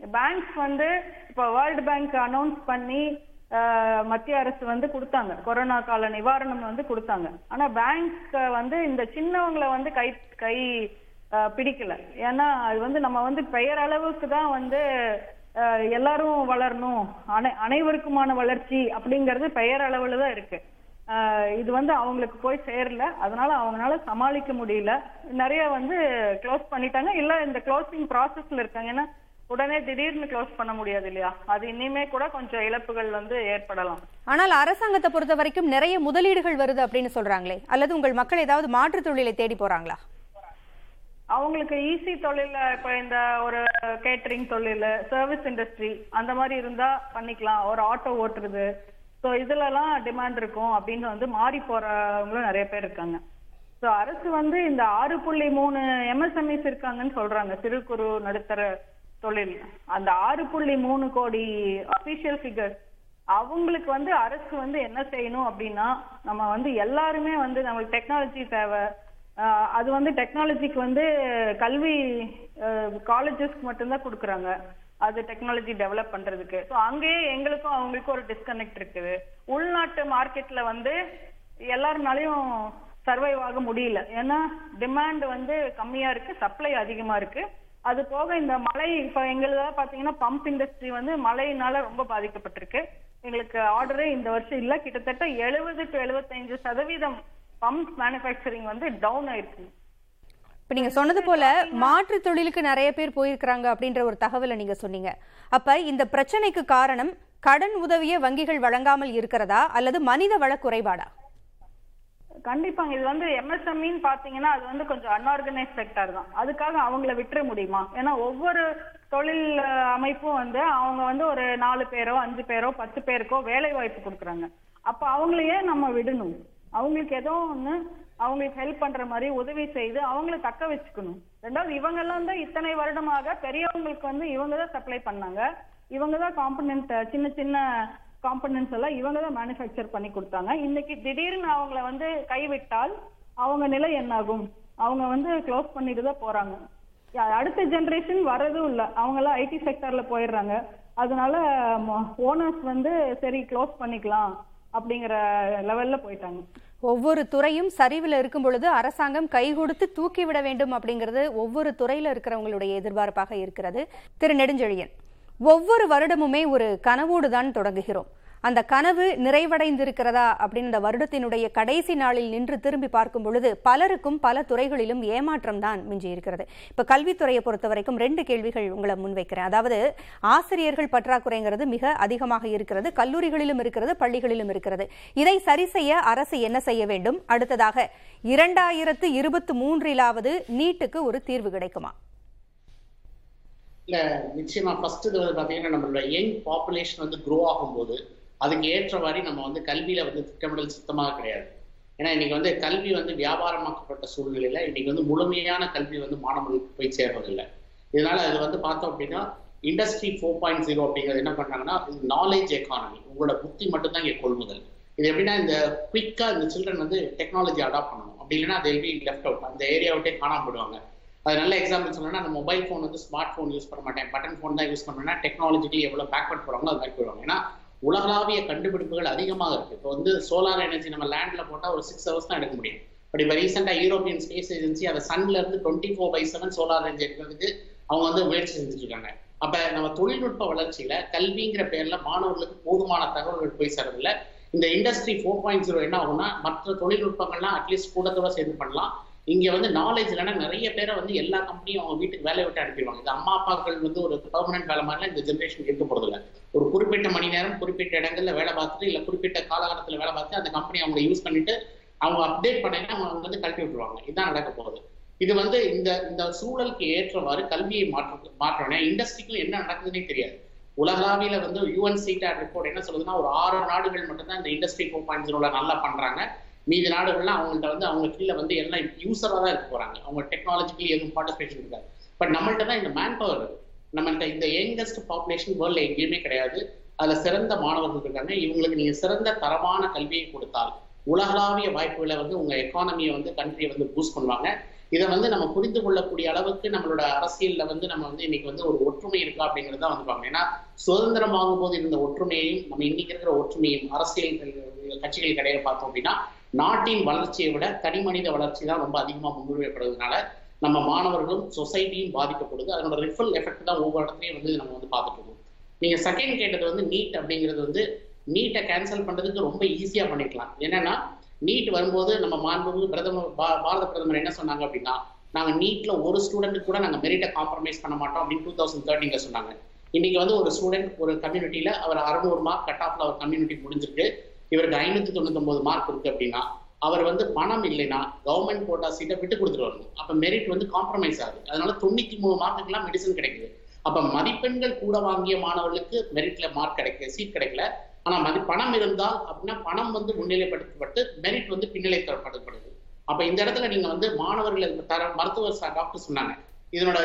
பேங்க்ஸ் வந்து இப்ப வேர்ல்டு பேங்க் அனௌன்ஸ் பண்ணி ஆஹ், மத்திய அரசு வந்து கொடுத்தாங்க. கொரோனா கால நிவாரணம் வந்து கொடுத்தாங்க. ஆனா பேங்க் வந்து இந்த சின்னவங்களை வந்து கை கை ஆஹ், பிடிக்கல. ஏன்னா அது வந்து நம்ம வந்து பெயர் அளவுக்கு தான் வந்து எல்லாரும் வளரணும். அனை அனைவருக்குமான வளர்ச்சி அப்படிங்கிறது பெயர் அளவுல தான் இருக்கு. ஆஹ், இது வந்து அவங்களுக்கு போய் சேரல. அதனால அவங்களால சமாளிக்க முடியல. நிறைய வந்து க்ளோஸ் பண்ணிட்டாங்க. இல்ல இந்த க்ளோசிங் ப்ராசஸ்ல இருக்காங்க. ஏன்னா உடனே திடீர்னு க்ளோஸ் பண்ண முடியாது இல்லையா? அது இனிமே கூட கொஞ்சம் இழப்புகள் வந்து ஏற்படலாம். ஆனால் அரசாங்கத்தை பொறுத்த வரைக்கும் நிறைய முதலீடுகள் வருது அப்படின்னு சொல்றாங்களே. அல்லது உங்கள் மக்கள் ஏதாவது மாற்றுத் தொழிலை தேடி போறாங்களா? அவங்களுக்கு ஈஸி தொழில இப்ப இந்த ஒரு கேட்டரிங் தொழில் சர்வீஸ் இண்டஸ்ட்ரி அந்த மாதிரி இருந்தா பண்ணிக்கலாம். ஒரு ஆட்டோ ஓட்டுறது. ஸோ இதுலலாம் டிமாண்ட் இருக்கும் அப்படின்னு வந்து மாறி போறவங்களும் நிறைய பேர் இருக்காங்க. ஸோ அரசு வந்து இந்த ஆறு புள்ளி மூணு எம்எஸ்எம்இஸ் இருக்காங்கன்னு சொல்றாங்க. சிறு குறு நடுத்தர தொழில். அந்த ஆறு புள்ளி மூணு கோடி அபிஷியல் ஃபிகர்ஸ் அவங்களுக்கு வந்து அரசு வந்து என்ன செய்யணும் அப்படின்னா நம்ம வந்து எல்லாருமே வந்து நம்மளுக்கு டெக்னாலஜி தேவை. அது வந்து டெக்னாலஜிக்கு வந்து கல்வி காலேஜஸ்க்கு மட்டும்தான் கொடுக்குறாங்க. அது டெக்னாலஜி டெவலப் பண்றதுக்கு. ஸோ அங்கேயே எங்களுக்கும் அவங்களுக்கும் ஒரு டிஸ்கனெக்ட் இருக்குது. உள்நாட்டு மார்க்கெட்ல வந்து எல்லாருனாலையும் சர்வைவ் ஆக முடியல. ஏன்னா டிமாண்ட் வந்து கம்மியா இருக்கு சப்ளை அதிகமா இருக்கு. அது போக இந்த மழை இப்ப எங்களுக்கு பாத்தீங்கன்னா பம்ப் இண்டஸ்ட்ரி வந்து மழையினால ரொம்ப பாதிக்கப்பட்டிருக்கு. எங்களுக்கு ஆர்டரே இந்த வருஷம் இல்ல. கிட்டத்தட்ட எழுபது டு எழுபத்தைந்து சதவீதம் பம்ப் மேனுஃபேக்சரிங் வந்து டவுன் ஆயிருக்கு. இப்ப நீங்க சொன்னது போல மாற்று தொழிலுக்கு நிறைய பேர் போயிருக்கிறாங்க அப்படின்ற ஒரு தகவலை நீங்க சொன்னீங்க. அப்ப இந்த பிரச்சனைக்கு காரணம் கடன் உதவியை வங்கிகள் வழங்காமல் இருக்கிறதா அல்லது மனித வள குறைபாடா? கண்டிப்பாங்க. இது வந்து எம்எஸ்எம்இன்னு பாத்தீங்கன்னா அது வந்து கொஞ்சம் அன்ஆர்கனைஸ் செக்டர் தான். அதுக்காக அவங்கள விட்டுற முடியுமா? ஏன்னா ஒவ்வொரு தொழில் அமைப்பும் வந்து அவங்க வந்து ஒரு நாலு பேரோ அஞ்சு பேரோ பத்து பேருக்கோ வேலை வாய்ப்பு கொடுக்குறாங்க. அப்ப அவங்களையே நம்ம விடணும். அவங்களுக்கு ஏதோ ஒண்ணு அவங்களுக்கு ஹெல்ப் பண்ற மாதிரி உதவி செய்து அவங்கள தக்க வச்சுக்கணும். ரெண்டாவது இவங்க எல்லாம் தான் இத்தனை வருடமாக பெரியவங்களுக்கு வந்து இவங்க தான் சப்ளை பண்ணாங்க. இவங்க தான் காம்பனன்ட் சின்ன சின்ன காம்பனன்ட்ஸ் எல்லாம் இவங்க தான் மேனுஃபேக்சர் பண்ணி கொடுத்தாங்க. இன்னைக்கு திடீர்னு அவங்கள வந்து கைவிட்டால் அவங்க நிலை என்னாகும்? அவங்க வந்து க்ளோஸ் பண்ணிட்டு தான் போறாங்க. யா- அடுத்த ஜென்ரேஷன் வரதும் இல்லை. அவங்க எல்லாம் ஐடி செக்டர்ல போயிடுறாங்க. அதனால ஓனர்ஸ் வந்து சரி க்ளோஸ் பண்ணிக்கலாம் அப்படிங்கிற லெவல்ல போயிட்டாங்க. ஒவ்வொரு துறையும் சரிவில் இருக்கும் பொழுது அரசாங்கம் கை கொடுத்து தூக்கிவிட வேண்டும் அப்படிங்கிறது ஒவ்வொரு துறையில இருக்கிறவங்களுடைய எதிர்பார்ப்பாக இருக்கிறது. திரு நெடுஞ்செழியன். ஒவ்வொரு வருடமுமே ஒரு கனவோடு தான் தொடங்குகிறோம். அந்த கனவு நிறைவடைந்திருக்கிறதா அப்படின்னு இந்த வருடத்தினுடைய கடைசி நாளில் நின்று திரும்பி பார்க்கும் பொழுது பலருக்கும் பல துறைகளிலும் ஏமாற்றம் தான் மிஞ்சி இருக்கிறது இப்ப கல்வித்துறையை பொறுத்த வரைக்கும் ரெண்டு கேள்விகள் உங்களை முன்வைக்கிறேன். அதாவது ஆசிரியர்கள் பற்றாக்குறைங்கிறது மிக அதிகமாக இருக்கிறது கல்லூரிகளிலும் இருக்கிறது பள்ளிகளிலும் இருக்கிறது. இதை சரி செய்ய அரசு என்ன செய்ய வேண்டும்? அடுத்ததாக இரண்டாயிரத்து இருபத்தி மூன்றிலாவது நீட்டுக்கு ஒரு தீர்வு கிடைக்குமா? இல்ல நிச்சயமா ஃபர்ஸ்ட் இது வந்து பாத்தீங்கன்னா நம்மளோட யங் பாப்புலேஷன் வந்து க்ரோ ஆகும்போது அதுக்கு ஏற்ற மாதிரி நம்ம வந்து கல்வியில வந்து திட்டமிடல் சுத்தமாக கிடையாது. ஏன்னா இன்னைக்கு வந்து கல்வி வந்து வியாபாரமாக்கப்பட்ட சூழ்நிலையில இன்னைக்கு வந்து முழுமையான கல்வி வந்து மாணவர்களுக்கு போய் சேர்றதில்லை இதனால அது வந்து பார்த்தோம் அப்படின்னா இண்டஸ்ட்ரி ஃபோர் பாயிண்ட் ஜீரோ அப்படிங்கிறது என்ன பண்ணாங்கன்னா நாலேஜ் எக்கானமி உங்களோட புத்தி மட்டும்தான் இங்கே கொள்முதல். இது எப்படின்னா இந்த குயிக்கா இந்த சில்ட்ரன் வந்து டெக்னாலஜி அடாப்ட் பண்ணணும். அப்படி இல்லைன்னா அது will லெஃப்ட் அவுட் அந்த ஏரியா விட்டே காணாம போயிடுவாங்க. அது நல்ல எக்ஸாம்பிள் சொல்லணும்னா அந்த மொபைல் ஃபோன் வந்து ஸ்மார்ட் ஃபோன் யூஸ் பண்ண மாட்டேன். பட்டன் ஃபோன் தான் யூஸ் பண்ணேன்னா டெக்னாலஜிக்கலி எவ்வளவு பேக்வர்ட் போறாங்களோ அது மாதிரி போயிடுவாங்க. ஏன்னா உலகளாவிய கண்டுபிடிப்புகள் அதிகமாக இருக்கு. இப்போ வந்து சோலார் எனர்ஜி நம்ம லேண்ட்ல போட்டா ஒரு சிக்ஸ் ஹவர்ஸ் தான் எடுக்க முடியும். பட் இப்போ ரீசெண்டா யூரோப்பியன் ஸ்பேஸ் ஏஜென்சி அதை சன்ல இருந்து twenty four by seven solar energy எடுக்கிறதுக்கு அவங்க வந்து முயற்சி செஞ்சுட்டு இருக்காங்க. அப்ப நம்ம தொழில்நுட்ப வளர்ச்சியில கல்விங்கிற பேர்ல மாணவர்களுக்கு போதுமான தகவல்கள் போய் சேரதில்ல இந்த இண்டஸ்ட்ரி ஃபோர் பாயிண்ட் ஜீரோ என்ன ஆகும்னா மற்ற தொழில்நுட்பங்கள்லாம் அட்லீஸ்ட் கூடத்தோட சேர்ந்து பண்ணலாம். இங்க வந்து நாலேஜ் இல்லைன்னா நிறைய பேரை வந்து எல்லா கம்பெனியும் அவங்க வீட்டுக்கு வேலை விட்டு அனுப்பிடுவாங்க. இந்த அம்மா அப்பாக்கள் வந்து ஒரு பெர்மனன்ட் வேலை மாதிரிலாம் இந்த ஜென்ரேஷன் இருக்க போறது ஒரு குறிப்பிட்ட மணி நேரம் குறிப்பிட்ட இடங்கள்ல வேலை பார்த்துட்டு இல்ல குறிப்பிட்ட காலகட்டத்துல வேலை பார்த்து அந்த கம்பெனி அவங்க யூஸ் பண்ணிட்டு அவங்க அப்டேட் பண்ணீங்கன்னா அவங்க வந்து கழட்டி விட்டுருவாங்க. இதுதான் நடக்க போகுது. இது வந்து இந்த இந்த சூழலுக்கு ஏற்றவாறு கல்வியை மாற்ற மாற்றணும். இண்டஸ்ட்ரிக்கும் என்ன நடக்குதுன்னே தெரியாது. உலகளாவில வந்து யூஎன் சீட்டாட் ரிப்போர்ட் என்ன சொல்லுதுன்னா ஒரு ஆறு நாடுகள் மட்டும்தான் இந்த இண்டஸ்ட்ரி ஃபோர் பாயிண்ட் ஜீரோல நல்லா பண்றாங்க. மீதி நாடுகள்லாம் அவங்கள்ட்ட வந்து அவங்க கீழே வந்து எல்லாம் யூஸராக தான் இருக்க போறாங்க. அவங்க டெக்னாலஜிக்கலி எதுவும் பார்ட்டிசிபேஷன் இருக்காது பட் நம்மள்ட்ட தான் இந்த மேன் பவர் இருக்கு. நம்மள்ட்ட இந்த யங்கஸ்ட் பாப்புலேஷன் வேர்ல்டில் எங்கேயுமே கிடையாது. அதுல சிறந்த மாணவர்கள் இருக்காங்க. இவங்களுக்கு நீங்கள் சிறந்த தரமான கல்வியை கொடுத்தால் உலகளாவிய வாய்ப்புகளை வந்து உங்க எக்கானமியை வந்து கண்ட்ரியை வந்து பூஸ்ட் பண்ணுவாங்க. இதை வந்து நம்ம புரிந்து கொள்ளக்கூடிய அளவுக்கு நம்மளோட அரசியல்ல வந்து நம்ம வந்து இன்னைக்கு வந்து ஒரு ஒற்றுமை இருக்கா அப்படிங்கிறது தான் வந்து பார்க்கணும். ஏன்னா சுதந்திரம் ஆகும்போது இருந்த ஒற்றுமையையும் நம்ம இன்னைக்கு இருக்கிற ஒற்றுமையும் அரசியல் கட்சிகள் கிடையாது பார்த்தோம் அப்படின்னா நாட்டின் வளர்ச்சியை விட தனிமனித வளர்ச்சி தான் ரொம்ப அதிகமாக முன்னுரிமைப்படுறதுனால நம்ம மாணவர்களும் சொசைட்டியும் பாதிக்கப்படுது. அதனோட ரிஃபல் எஃபெக்ட் தான் ஒவ்வொரு இடத்துலையும் வந்து நம்ம வந்து பார்த்துட்டு இருக்கோம். நீங்க செகண்ட் கேட்டது வந்து நீட் அப்படிங்கிறது வந்து நீட்டை கேன்சல் பண்றதுக்கு ரொம்ப ஈஸியா பண்ணிக்கலாம். என்னன்னா நீட் வரும்போது நம்ம மாண்புமிகு பிரதமர் பா- பாரத பிரதமர் என்ன சொன்னாங்க அப்படின்னா நாங்கள் நீட்ல ஒரு ஸ்டூடெண்ட்டு கூட நாங்கள் மெரிட்டை காம்ப்ரமைஸ் பண்ண மாட்டோம் அப்படின்னு டூ தௌசண்ட் தேர்ட்டின்ல சொன்னாங்க. இன்னைக்கு வந்து ஒரு ஸ்டூடெண்ட் ஒரு கம்யூனிட்டியில அவர் அறுநூறு மார்க் கட் ஆஃப்ல ஒரு கம்யூனிட்டி முடிஞ்சிருக்கு. இவருக்கு ஐநூத்தி தொண்ணூத்தி மார்க் இருக்கு அப்படின்னா அவர் வந்து பணம் இல்லைன்னா கவர்மெண்ட் கோட்டா சீட்டை விட்டு கொடுத்துட்டு வரணும் அப்ப மெரிட் வந்து காம்ப்ரமைஸ் ஆகுது. அதனால தொண்ணூத்தி மூணு மார்க்குக்கெல்லாம் மெடிசன் கிடைக்குது. அப்ப மதிப்பெண்கள் கூட வாங்கிய மாணவர்களுக்கு மெரிட்ல மார்க் கிடைக்க சீட் கிடைக்கல. ஆனா மதி பணம் இருந்தால் அப்படின்னா பணம் வந்து முன்னிலைப்படுத்தப்பட்டு மெரிட் வந்து பின்னிலைப்படுத்தப்படுது. அப்ப இந்த இடத்துல நீங்க வந்து மாணவர்கள் தர மருத்துவர் டாக்டர் சொன்னாங்க. இதனோட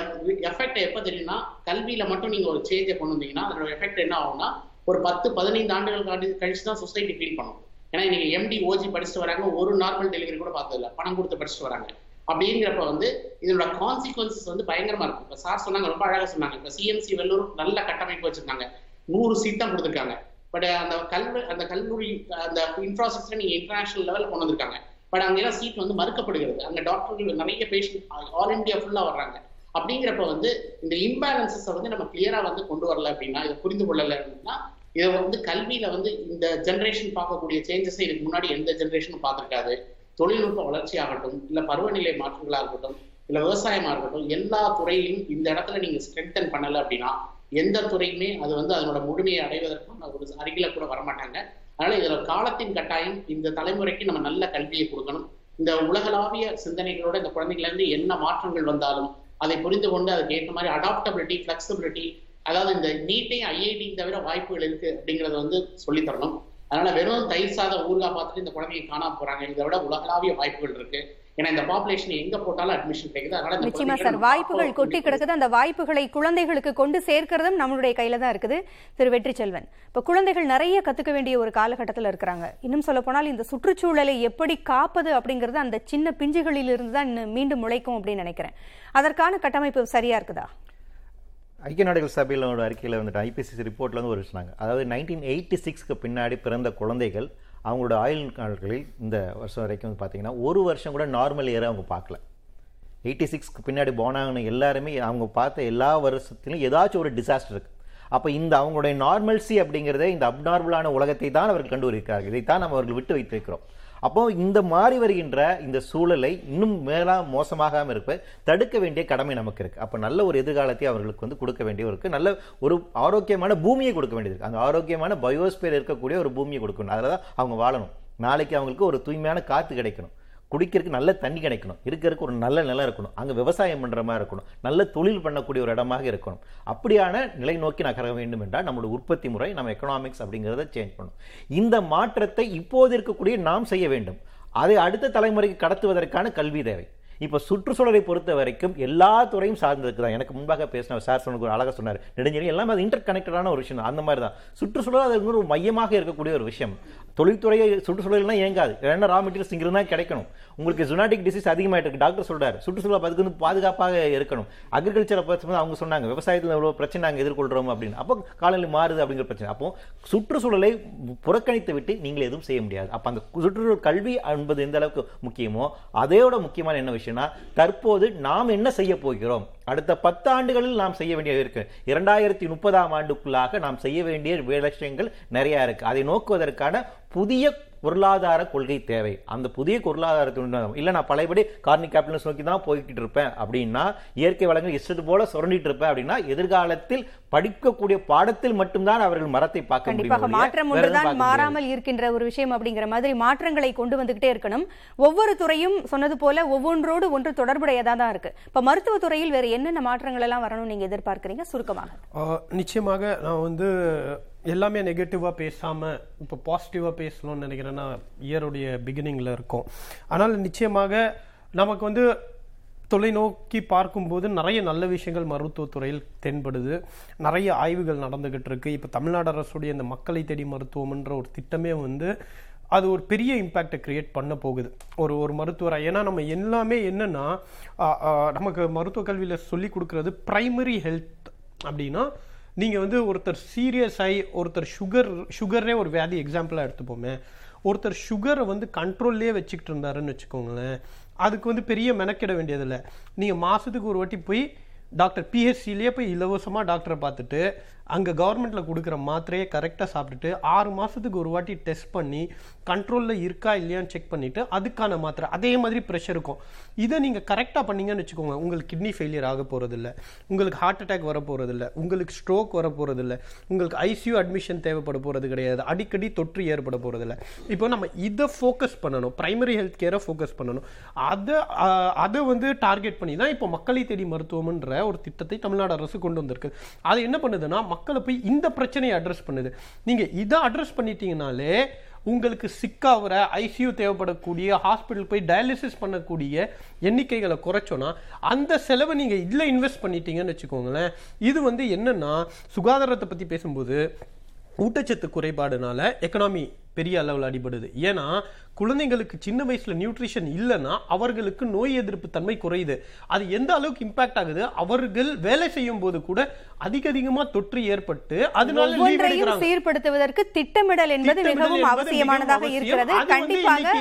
எஃபெக்ட் எப்ப தெரியும்னா கல்வியில மட்டும் நீங்க ஒரு சேஞ்சை கொண்டு வந்தீங்கன்னா அதனோட எஃபெக்ட் என்ன ஆகும்னா ஒரு பத்து பதினைந்து ஆண்டுகள் கழிச்சு தான் சொசைட்டி ஃபீல் பண்ணும். ஏன்னா இன்னைக்கு எம்டி ஓஜி படிச்சுட்டு வராங்க ஒரு நார்மல் டெலிவரி கூட பார்த்தது இல்லை பணம் கொடுத்து படிச்சுட்டு வராங்க. அப்படிங்கிறப்ப வந்து இதோட கான்சிக்வன்சஸ் வந்து பயங்கரமா இருக்கும். இப்போ சார் சொன்னாங்க ரொம்ப அழகா சொன்னாங்க. இப்போ சிஎம்சி வெள்ளூர் நல்ல கட்டமைப்பு வச்சிருக்காங்க நூறு சீட் தான் கொடுத்துருக்காங்க. பட் அந்த கல்வி அந்த கல்லூரி அந்த இன்ஃப்ராஸ்ட்ரக்சர் நீங்க இன்டர்நேஷனல் லெவலில் கொண்டு வந்திருக்காங்க. பட் அங்கெல்லாம் சீட் வந்து மறுக்கப்படுகிறது. அங்க டாக்டர்கள் நிறைய பேஷண்ட் ஆல் இந்தியா ஃபுல்லா வர்றாங்க. அப்படிங்கிறப்ப வந்து இந்த இம்பேலன்சஸை வந்து நம்ம கிளியரா வந்து கொண்டு வரல அப்படின்னா இதை புரிந்து கொள்ளல அப்படின்னா இதை வந்து கல்வியில வந்து இந்த ஜென்ரேஷன் பார்க்கக்கூடிய சேஞ்சஸை இதுக்கு முன்னாடி எந்த ஜென்ரேஷனும் பார்த்துருக்காது. தொழில்நுட்ப வளர்ச்சி ஆகட்டும் இல்ல பருவநிலை மாற்றங்களா இருக்கட்டும் இல்ல விவசாயமா இருக்கட்டும் எல்லா துறையிலும் இந்த இடத்துல நீங்க ஸ்ட்ரென்தன் பண்ணல அப்படின்னா எந்த துறையுமே அது வந்து அதனோட முழுமையை அடைவதற்கும் ஒரு அருகில கூட வரமாட்டாங்க. அதனால இதுல காலத்தின் கட்டாயம் இந்த தலைமுறைக்கு நம்ம நல்ல கல்வியை கொடுக்கணும். இந்த உலகளாவிய சிந்தனைகளோட இந்த குழந்தைங்கள இருந்து என்ன மாற்றங்கள் வந்தாலும் அதை புரிந்து கொண்டு அதுக்கு ஏற்ற மாதிரி அடாப்டபிலிட்டி ஃபிளெக்சிபிலிட்டி அதாவது இந்த நீட்டையும் ஐஐடியும் தவிர வாய்ப்புகள் இருக்கு அப்படிங்கறத வந்து சொல்லித் தரணும். அதனால வெறும் தயிர் சாத ஊறுகாய் பார்த்துட்டு இந்த குழந்தைங்க காணாம போறாங்க. இதை விட உலகளாவிய வாய்ப்புகள் இருக்கு. ஏன்னா இந்த பாப்புலேஷன் எங்க போட்டாலும் அட்மிஷன் கிடைக்குது. அதனால நிச்சயமா சார். வாய்ப்புகள் கொட்டி கிடக்குது. அந்த வாய்ப்புகளை குழந்தைகளுக்கு கொண்டு சேர்க்கிறதும் நம்மளுடைய கையில தான் இருக்குது. திரு வெற்றி செல்வன் இப்ப குழந்தைகள் நிறைய கத்துக்க வேண்டிய ஒரு காலகட்டத்தில் இருக்கிறாங்க. இன்னும் சொல்ல போனால் இந்த சுற்றுச்சூழலை எப்படி காப்பது அப்படிங்கிறது அந்த சின்ன பிஞ்சுகளில் இருந்து தான் இன்னும் மீண்டும் முளைக்கும் அப்படின்னு நினைக்கிறேன். அதற்கான கட்டமைப்பு சரியா இருக்குதா? ஐக்கிய நாடுகள் சபையிலோட அறிக்கையில் வந்துட்டு ஐபிசிசி ரிப்போர்ட்ல வந்து ஒரு சொன்னாங்க. அதாவது நைன்டீன் எயிட்டி சிக்ஸ்க்கு பின்னாடி பிறந்த குழந்தைகள் அவங்களோட ஆயுள் நாட்களில் இந்த வருஷம் வரைக்கும் வந்து பார்த்தீங்கன்னா ஒரு வருஷம் கூட நார்மல் இயரை அவங்க பார்க்கல. எயிட்டி சிக்ஸ்க்கு பின்னாடி போனாங்கன்னு எல்லாருமே அவங்க பார்த்த எல்லா வருஷத்துலையும் ஏதாச்சும் ஒரு டிசாஸ்டர் இருக்குது அப்போ இந்த அவங்களுடைய நார்மல்சி அப்படிங்கிறதே இந்த அப்நார்மலான உலகத்தை தான் அவர்கள் கண்டு வருகிறார்கள். இதைத்தான் நம்ம அவர்கள் விட்டு வைத்திருக்கிறோம். அப்போ இந்த மாறி வருகின்ற இந்த சூழலை இன்னும் மேலா மோசமாகாமல் இருப்ப தடுக்க வேண்டிய கடமை நமக்கு இருக்கு. அப்போ நல்ல ஒரு எதிர்காலத்தை அவர்களுக்கு வந்து கொடுக்க வேண்டிய இருக்கு. நல்ல ஒரு ஆரோக்கியமான பூமியை கொடுக்க வேண்டியது இருக்குது அந்த ஆரோக்கியமான பயோஸ்பியர் இருக்கக்கூடிய ஒரு பூமியை கொடுக்கணும். அதில் தான் அவங்க வாழணும். நாளைக்கு அவங்களுக்கு ஒரு தூய்மையான காற்று கிடைக்கணும். குடிக்கிறதுக்கு நல்ல தண்ணி கிடைக்கணும். இருக்கிறதுக்கு ஒரு நல்ல நிலம் இருக்கணும். அங்கே விவசாயம் பண்ணுற மாதிரி இருக்கணும். நல்ல தொழில் பண்ணக்கூடிய ஒரு இடமாக இருக்கணும். அப்படியான நிலை நோக்கி நகர வேண்டும் என்றால் நம்மளோட உற்பத்தி முறை நம்ம எக்கனாமிக்ஸ் அப்படிங்கிறத சேஞ்ச் பண்ணணும். இந்த மாற்றத்தை இப்போது இருக்கக்கூடிய நாம் செய்ய வேண்டும். அதை அடுத்த தலைமுறைக்கு கடத்துவதற்கான கல்வி தேவை. இப்போ சுற்றுச்சூழலை பொறுத்த வரைக்கும் எல்லா துறையும் சார்ந்திருக்கு தான் எனக்கு முன்பாக பேசின சார் சொன்ன அழகாக சொன்னார். நெடுஞ்செலி எல்லாமே அது இன்டர் கனெக்டடான ஒரு விஷயம் அந்த மாதிரி தான். சுற்றுச்சூழல் அது ஒரு மையமாக இருக்கக்கூடிய ஒரு விஷயம். தொழில்துறையை சுற்றுச்சூழல்லாம் இயங்காது. ஏன்னா ரா மெட்டீரியல்ஸ் இங்கிருந்து தான் கிடைக்கணும். உங்களுக்கு ஜுனாட்டிக் டிசீஸ் அதிகமாகிட்டு இருக்கு டாக்டர் சொல்கிறார் சுற்றுச்சூழல் அதுக்கு வந்து பாதுகாப்பாக இருக்கணும். அக்ரிகல்ச்சரை பற்றி அவங்க சொன்னாங்க. விவசாயத்தில் எவ்வளோ பிரச்சனை நாங்கள் எதிர்கொள்கிறோம் அப்படின்னு. அப்போ காலநிலை மாறுது அப்படிங்கிற பிரச்சனை. அப்போ சுற்றுச்சூழலை புறக்கணித்து விட்டு நீங்கள் எதுவும் செய்ய முடியாது. அப்போ அந்த சுற்றுச்சூழல் கல்வி என்பது எந்த அளவுக்கு முக்கியமோ அதையோட முக்கியமான என்ன விஷயம்? விஷயம்னா தற்போது நாம் என்ன செய்ய போகிறோம்? அடுத்த பத்து ஆண்டுகளில் நாம் செய்ய வேண்டியது இருக்கு. இரண்டாயிரத்தி முப்பதாம் ஆண்டுக்குள்ளாக நாம் செய்ய வேண்டிய விஷயங்கள் நிறைய இருக்கு. அதை நோக்குவதற்கான புதிய பொருளாதார கொள்கை தேவை. அந்த புதிய பொருளாதாரத்தின் இல்ல நான் பழையபடி கார்னிக் கேபிட்டலிஸ்ட் நோக்கி தான் போய்கிட்டு இருப்பேன். அப்படின்னா இயற்கை வளங்கள் இஷ்டத்து போல சுரண்டிட்டு இருப்பேன் அப்படின்னா எதிர்காலத்தில் படிக்கக்கூடிய பாடத்தில் மட்டும்தான் அவர்கள் மரத்தை பார்க்க முடியும் கண்டிப்பாக மாற்றம் ஒன்றுதான். மாறாமல் இருக்கின்ற ஒரு விஷயம் அப்படிங்கிற மாதிரி மாற்றங்களை கொண்டு வந்துகிட்டே இருக்கணும். ஒவ்வொரு துறையும் சொன்னது போல ஒவ்வொன்றோடு ஒன்று தொடர்புடையதா தான் இருக்கு. இப்ப மருத்துவ துறையில் வேற என்னென்ன மாற்றங்கள் எல்லாம் வரணும் நீங்க எதிர்பார்க்கறீங்க? சுருக்கமாக. நிச்சயமாக நான் வந்து எல்லாமே நெகட்டிவாக பேசாமல் இப்போ பாசிட்டிவாக பேசணும்னு நினைக்கிறேன்னா இயருடைய பிகினிங்கில் இருக்கும். ஆனால் நிச்சயமாக நமக்கு வந்து தொலைநோக்கி பார்க்கும்போது நிறைய நல்ல விஷயங்கள் மருத்துவத்துறையில் தென்படுது. நிறைய ஆய்வுகள் நடந்துக்கிட்டு இருக்கு. இப்போ தமிழ்நாடு அரசுடைய இந்த மக்களை தேடி மருத்துவம்ன்ற ஒரு திட்டமே வந்து அது ஒரு பெரிய இம்பேக்டை கிரியேட் பண்ண போகுது. ஒரு ஒரு மருத்துவராக ஏன்னா நம்ம எல்லாமே என்னன்னா நமக்கு மருத்துவ கல்வியில் சொல்லி கொடுக்கறது ப்ரைமரி ஹெல்த் அப்படின்னா நீங்கள் வந்து ஒருத்தர் சீரியஸ் ஆகி ஒருத்தர் சுகர் சுகரே ஒரு வியாதி எக்ஸாம்பிளாக எடுத்துப்போமே. ஒருத்தர் சுகரை வந்து கண்ட்ரோல்லே வச்சுக்கிட்டு இருந்தாருன்னு வச்சுக்கோங்களேன். அதுக்கு வந்து பெரிய மெனக்கிட வேண்டியதில்லை. நீங்கள் மாதத்துக்கு ஒரு வாட்டி போய் டாக்டர் பிஹெச்சிலேயே போய் இலவசமாக டாக்டரை பார்த்துட்டு அங்கே கவர்மெண்ட்டில் கொடுக்குற மாத்திரையை கரெக்டாக சாப்பிட்டுட்டு ஆறு மாதத்துக்கு ஒரு வாட்டி டெஸ்ட் பண்ணி கண்ட்ரோலில் இருக்கா இல்லையான்னு செக் பண்ணிவிட்டு அதுக்கான மாத்திரை அதே மாதிரி ப்ரெஷர் இருக்கும் இதை நீங்கள் கரெக்டாக பண்ணீங்கன்னு வச்சுக்கோங்க உங்களுக்கு கிட்னி ஃபெயிலியர் ஆக போகிறதில்ல உங்களுக்கு ஹார்ட் அட்டாக் வர போகிறதில்ல உங்களுக்கு ஸ்ட்ரோக் வர போகிறதில்ல உங்களுக்கு ஐசியூ அட்மிஷன் தேவைப்பட போகிறது கிடையாது. அடிக்கடி தொற்று ஏற்பட போகிறதில்ல இப்போ நம்ம இதை ஃபோக்கஸ் பண்ணணும். ப்ரைமரி ஹெல்த் கேரை ஃபோக்கஸ் பண்ணணும். அதை அதை வந்து டார்கெட் பண்ணி தான் இப்போ மக்களை தேடி மருத்துவம்ன்ற ஒரு திட்டத்தை தமிழ்நாடு அரசு கொண்டு வந்திருக்கு. அது என்ன பண்ணுதுன்னா மக்களை போய் இந்த பிரச்சனையை அட்ரஸ் பண்ணுது. நீங்கள் இதை அட்ரஸ் பண்ணிட்டீங்கனாலே உங்களுக்கு சிக்காகிற ஐசியூ தேவைப்படக்கூடிய ஹாஸ்பிட்டல் போய் டயாலிசிஸ் பண்ணக்கூடிய எண்ணிக்கைகளை குறைச்சோன்னா அந்த செலவை நீங்கள் இதில் இன்வெஸ்ட் பண்ணிட்டீங்கன்னு வச்சுக்கோங்களேன். இது வந்து என்னென்னா சுகாதாரத்தை பற்றி பேசும்போது ஊட்டச்சத்து குறைபாடுனால எக்கனாமி பெரிய அளவில் அடிபடுது. ஏன்னா குழந்தைங்களுக்கு சின்ன வயசுல நியூட்ரிஷன் இல்லைன்னா அவர்களுக்கு நோய் எதிர்ப்பு தன்மை குறையுது. அது எந்த அளவுக்கு இம்பாக்ட் ஆகுது? அவர்கள் வேலை செய்யும் போது கூட அதிக அதிகமா தொற்று ஏற்பட்டு அதனால. சீர்படுத்துவதற்கு திட்டமிடல் என்பது மிகவும் அவசியமானதாக இருக்கிறது. கண்டிப்பாக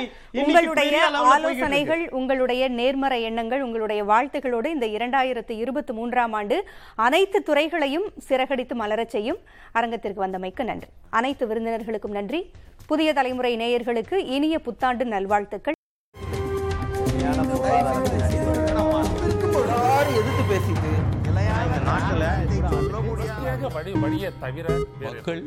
உங்களுடைய ஆலோசனைகள் உங்களுடைய நேர்மறை எண்ணங்கள் உங்களுடைய வாழ்த்துகளோடு இந்த இரண்டாயிரத்து இருபத்தி மூன்றாம் ஆண்டு அனைத்து துறைகளையும் சிறகடித்து மலரச் செய்யும் அரங்கத்திற்கு வந்தமைக்கு நன்றி. அனைத்து விருந்தினர்களுக்கும் நன்றி. புதிய தலைமுறை நேயர்களுக்கு இனிய புத்தாண்டு நல்வாழ்த்துக்கள். எதிர்த்து மக்கள்